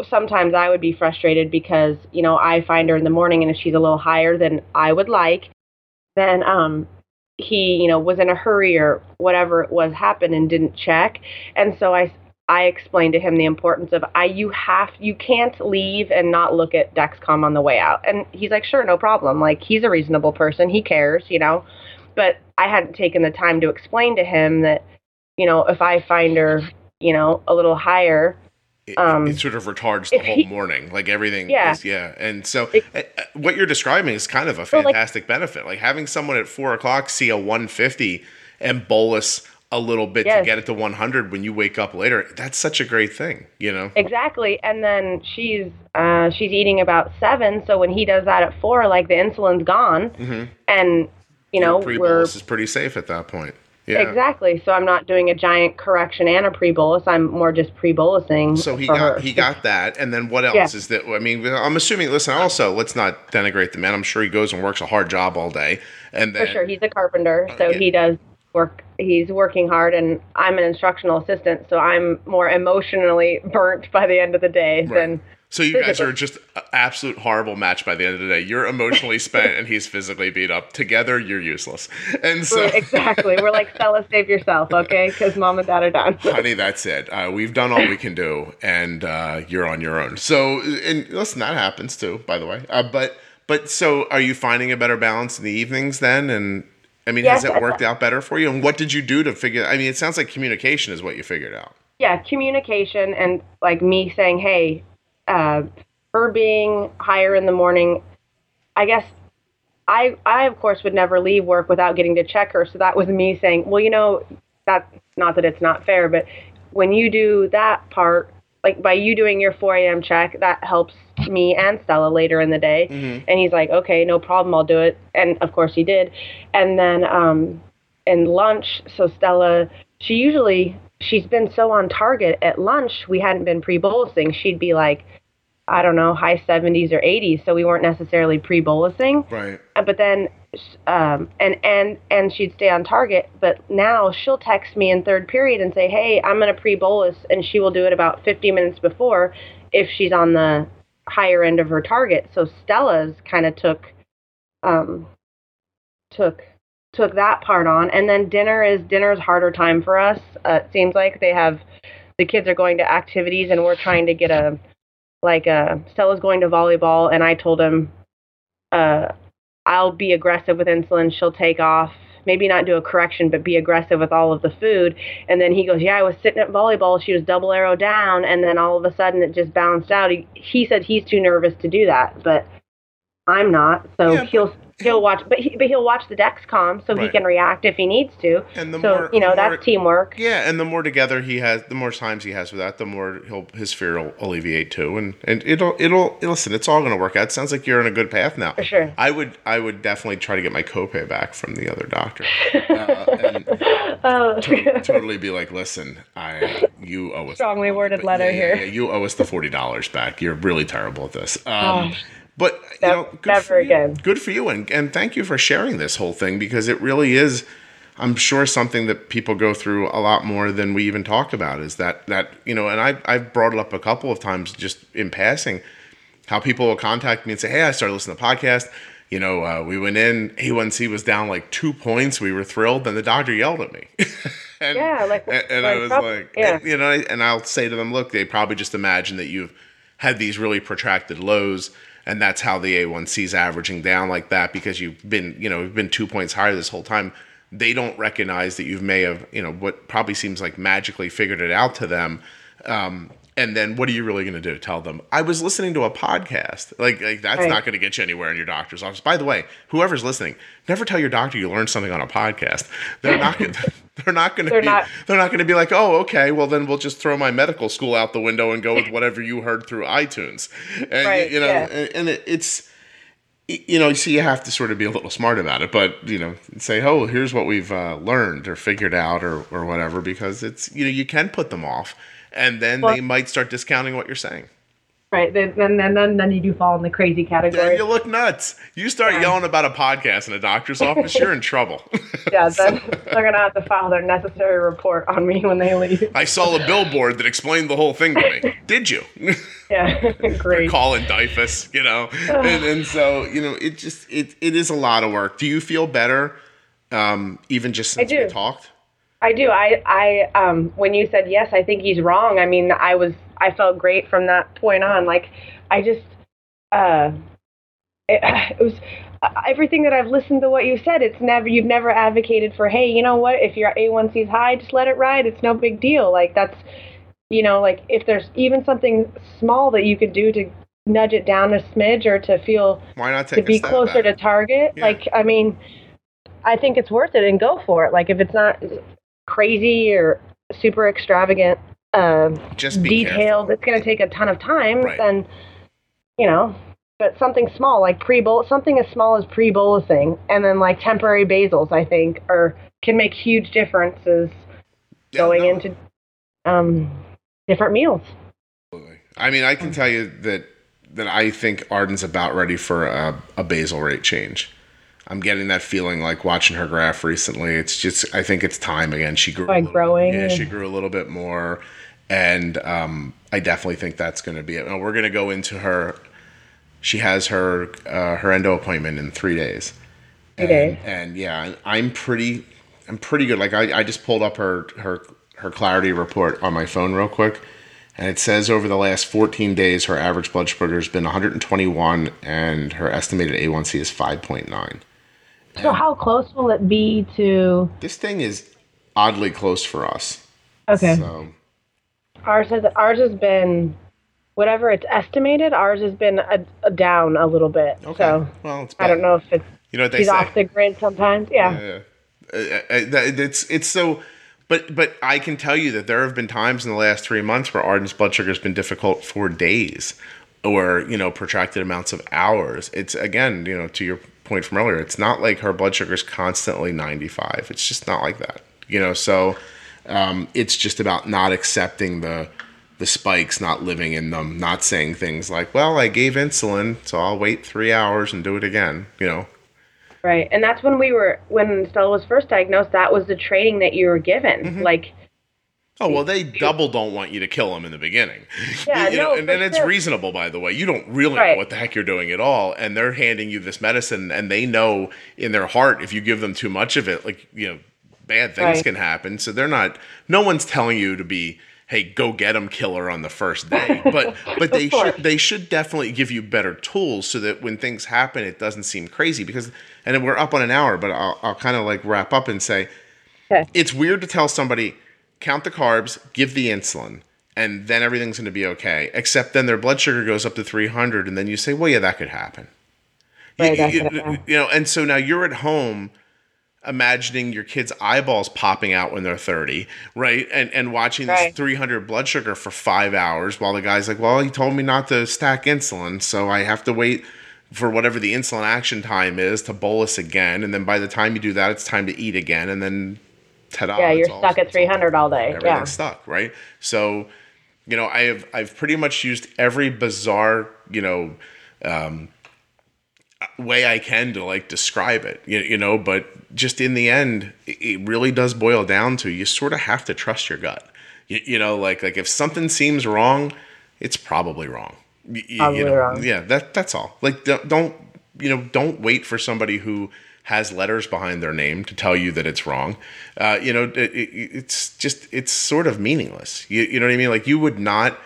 sometimes I would be frustrated because you know I find her in the morning, and if she's a little higher than I would like, then um, he, you know, was in a hurry or whatever it was happened and didn't check. And so I I explained to him the importance of I you have you can't leave and not look at Dexcom on the way out. And he's like, "Sure, no problem." Like he's a reasonable person. He cares, you know. But I hadn't taken the time to explain to him that, you know, if I find her, you know, a little higher, it, Um, it sort of retards the whole he- morning. Like everything Yeah. is, yeah. And so It- uh, uh, what you're describing is kind of a Well, like- fantastic benefit. Like having someone at four o'clock see a 150 and bolus a little bit to get it to 100 when you wake up later. That's such a great thing, you know? Exactly. And then she's uh, she's eating about seven. So when he does that at four, like the insulin's gone, Mhm. and you know Pre we're bolus is pretty safe at that point. Yeah. exactly. So I'm not doing a giant correction and a pre-bolus. I'm more just pre-bolusing. So he got her. he got that, and then what else Yeah. is that? I mean, I'm assuming. Listen, also let's not denigrate the man. I'm sure he goes and works a hard job all day, and then for sure. He's a carpenter, so yeah. he does work. He's working hard, and I'm an instructional assistant, so I'm more emotionally burnt by the end of the day Right. than. So you guys are just absolute horrible match by the end of the day. You're emotionally spent and he's physically beat up. Together, you're useless. And so, exactly. We're like, Stella, save yourself, okay? Because mom and dad are done. honey, that's it. Uh, we've done all we can do, and uh, you're on your own. So, and listen, that happens too, by the way. Uh, but, but so, are you finding a better balance in the evenings then? And I mean, Yes, has it worked out better for you? And what did you do to figure? I mean, it sounds like communication is what you figured out. yeah, communication and like me saying, hey, uh, her being higher in the morning, I guess I, I of course would never leave work without getting to check her. So that was me saying, well, you know, that not that it's not fair, but when you do that part, like by you doing your 4 a.m. check, that helps me and Stella later in the day. And he's like, okay, no problem, I'll do it. And of course he did. And then um, in lunch, so Stella, she usually she's been so on target at lunch. We hadn't been pre-bolusing. She'd be like, I don't know, high 70s or 80s. So we weren't necessarily pre-bolusing. Right. Uh, But then, um, and and and she'd stay on target. But now she'll text me in third period and say, "Hey, I'm gonna pre-bolus," and she will do it about 50 minutes before if she's on the higher end of her target. So Stella's kind of took, um, took took that part on, and then dinner is dinner's harder time for us. Uh, it seems like they have the kids are going to activities, and we're trying to get a like uh Stella's going to volleyball, and I told him uh, I'll be aggressive with insulin. She'll take off. Maybe not do a correction, but be aggressive with all of the food. And then he goes, Yeah, I was sitting at volleyball. She was double arrow down. And then all of a sudden it just bounced out. He, he said he's too nervous to do that, but I'm not. So Yeah, he'll he'll watch, but he, but he'll watch the Dexcom so he can react if he needs to. And the so more- you know the that's more- teamwork. Yeah, and the more together he has, the more times he has for that, the more he'll his fear will alleviate too, and and it'll it'll listen. It's all going to work out. It sounds like you're on a good path now. For sure. I would I would definitely try to get my copay back from the other doctor, uh, and Oh. totally be like, listen, I you owe us Strongly worded letter yeah, here. Yeah, you owe us the forty dollars back. You're really terrible at this. Um, Oh. But you know, good never for you. again. Good for you, and and thank you for sharing this whole thing because it really is. I'm sure something that people go through a lot more than we even talk about is that that you know, and I I've brought it up a couple of times just in passing, how people will contact me and say, hey, I started listening to the podcast. You know, uh, we went in, A1C was down like two points. We were thrilled. Then the doctor yelled at me. and, Yeah, like- and, and I was like, yeah. and, you know, and I'll say to them, look, they probably just imagine that you've had these really protracted lows, and that's how the A1C is averaging down like that because you've been, you know, you've been two points higher this whole time. They don't recognize that you may have, you know, what probably seems like magically figured it out to them. Um, and then what are you really going to do? Tell them I was listening to a podcast. Like, like that's Right. not going to get you anywhere in your doctor's office. By the way, whoever's listening, never tell your doctor you learned something on a podcast. They're not. Gonna, they're not going to be. not- They're not going to be like, oh, okay. Well, then we'll just throw my medical school out the window and go with whatever you heard through iTunes. And, Right, You know, yeah. and, and it, it's you know, so you have to sort of be a little smart about it, but you know, say, oh, here's what we've uh, learned or figured out or or whatever, because it's you know you can put them off, and then Well- they might start discounting what you're saying. Right. Then then then then, then you do fall in the crazy Then category. you look nuts. You start Yeah. yelling about a podcast in a doctor's office, you're in trouble. Yeah, then they're gonna have to file their necessary report on me when they leave. I saw a billboard that explained the whole thing to me. Did you? Yeah, great. Calling DYFS, you know, and, and so you know, it just it it is a lot of work. Do you feel better Um, even just since we talked. I do. I, I, um, when you said yes, I think he's wrong. I mean, I was, I felt great from that point on. Like, I just, uh, it, it was uh, everything that I've listened to what you said. It's never, you've never advocated for, hey, you know what? If your A1C is high, just let it ride. It's no big deal. Like that's, you know, like if there's even something small that you could do to nudge it down a smidge or to feel Why not take to be closer back? to target. Yeah. Like, I mean, I think it's worth it and go for it. Like, if it's not crazy or super extravagant, uh, Just careful. it's going to take a ton of time. Right. Then, you know, but something small like pre bowl, something as small as pre bolusing, and then like temporary basals, I think, are can make huge differences Yeah, going no, into um, different meals. absolutely. I mean, I can tell you that that I think Arden's about ready for a, a basal rate change. I'm getting that feeling like watching her graph recently. It's just I think it's time again. She grew a Like little- growing? Yeah, she grew a little bit more, and um, I definitely think that's going to be it. Now we're going to go into her. She has her uh, her endo appointment in three days. Three and, days. and yeah, I'm pretty, I'm pretty good. Like I, I just pulled up her her her clarity report on my phone real quick, and it says over the last 14 days her average blood sugar has been 121, and her estimated A1C is 5.9. So, how close will it be to? This thing is oddly close for us. Okay. So Ours has ours has been whatever it's estimated. Ours has been a, a down a little bit. okay, So well, it's I don't know if it's You know what say? off the grid sometimes. Yeah. Yeah. Uh, uh, it's it's so but but I can tell you that there have been times in the last three months where Arden's blood sugar has been difficult for days or you know protracted amounts of hours. It's again you know to your point from earlier. It's not like her blood sugar is constantly 95. It's just not like that. You know so um, it's just about not accepting the the spikes, not living in them, not saying things like, "Well, I gave insulin, so I'll wait three hours and do it again." You know, Right. And that's when we were when Stella was first diagnosed. That was the training that you were given. Mm-hmm. Like Oh well, they double don't want you to kill them in the beginning. Yeah, You know, no, and, and it's sure. reasonable, by the way. You don't really know what the heck you're doing at all, and they're handing you this medicine, and they know in their heart if you give them too much of it, like you know, bad things Right. can happen. So they're not. No one's telling you to be, hey, go get them, killer on the first day. But but they course. should they should definitely give you better tools so that when things happen, it doesn't seem crazy. Because and we're up on an hour, but I'll I'll kind of like wrap up and say okay. it's weird to tell somebody count the carbs, give the insulin, and then everything's going to be okay. Except then their blood sugar goes up to 300, and then you say, well, yeah, that could happen. You- Right, you, could happen. you know, and so now you're at home imagining your kids' eyeballs popping out when they're 30, right? And and watching this Right. 300 blood sugar for five hours while the guy's like, well, he told me not to stack insulin, so I have to wait for whatever the insulin action time is to bolus again. And then by the time you do that, it's time to eat again. And then ta-da. Yeah, you're it's all- stuck at it's all- 300 all day. everything's Yeah. stuck, right? So, you know, I have I've pretty much used every bizarre, you know, um, way I can to like describe it, you, you know, but just in the end, it, really does boil down to you sort of have to trust your gut. You, you know, like like if something seems wrong, it's probably wrong. Y- y- Probably you know, wrong. Yeah, that that's all. Like don't, don't you know, don't wait for somebody who has letters behind their name to tell you that it's wrong. Uh, you know, it, it, it's just it's sort of meaningless. You, you know what I mean? Like you would not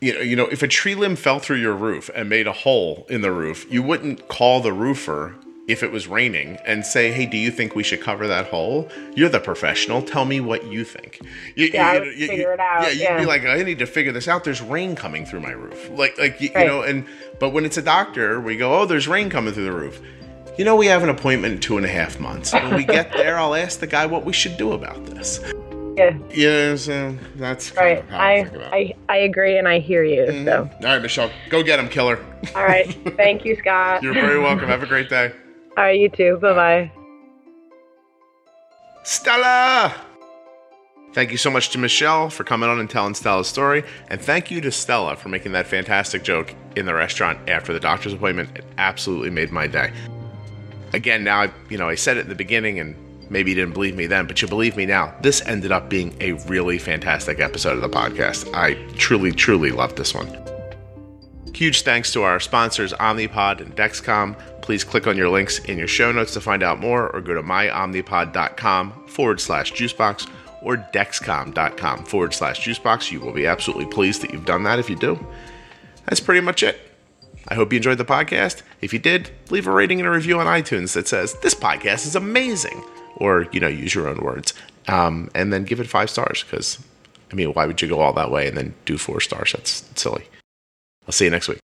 you know, you know, if a tree limb fell through your roof and made a hole in the roof, you wouldn't call the roofer if it was raining and say, "Hey, do you think we should cover that hole?" You're the professional. Tell me what you think. You, Yeah, I would figure it out, Yeah, you'd yeah. be like, "I need to figure this out. There's rain coming through my roof." Like, like you, you know, and but when it's a doctor, we go, "Oh, there's rain coming through the roof." You know, we have an appointment in two and a half months. When we get there, I'll ask the guy what we should do about this. Yeah. Know, so that's kind Right. of how I, I. I I agree and I hear you. Mm-hmm. So All right, Michelle, go get him, killer. all right. Thank you, Scott. You're very welcome. Have a great day. All right, you too. Bye bye. Stella! Thank you so much to Michelle for coming on and telling Stella's story. And thank you to Stella for making that fantastic joke in the restaurant after the doctor's appointment. It absolutely made my day. Again, now, I, you know, I said it in the beginning and maybe you didn't believe me then, but you believe me now. This ended up being a really fantastic episode of the podcast. I truly, truly loved this one. Huge thanks to our sponsors, Omnipod and Dexcom. Please click on your links in your show notes to find out more or go to myomnipod.com forward slash juicebox or dexcom.com forward slash juicebox. You will be absolutely pleased that you've done that if you do. That's pretty much it. I hope you enjoyed the podcast. If you did, leave a rating and a review on iTunes that says, This podcast is amazing. Or, you know, use your own words. Um, and then give it five stars because, I mean, why would you go all that way and then do four stars? That's silly. I'll see you next week.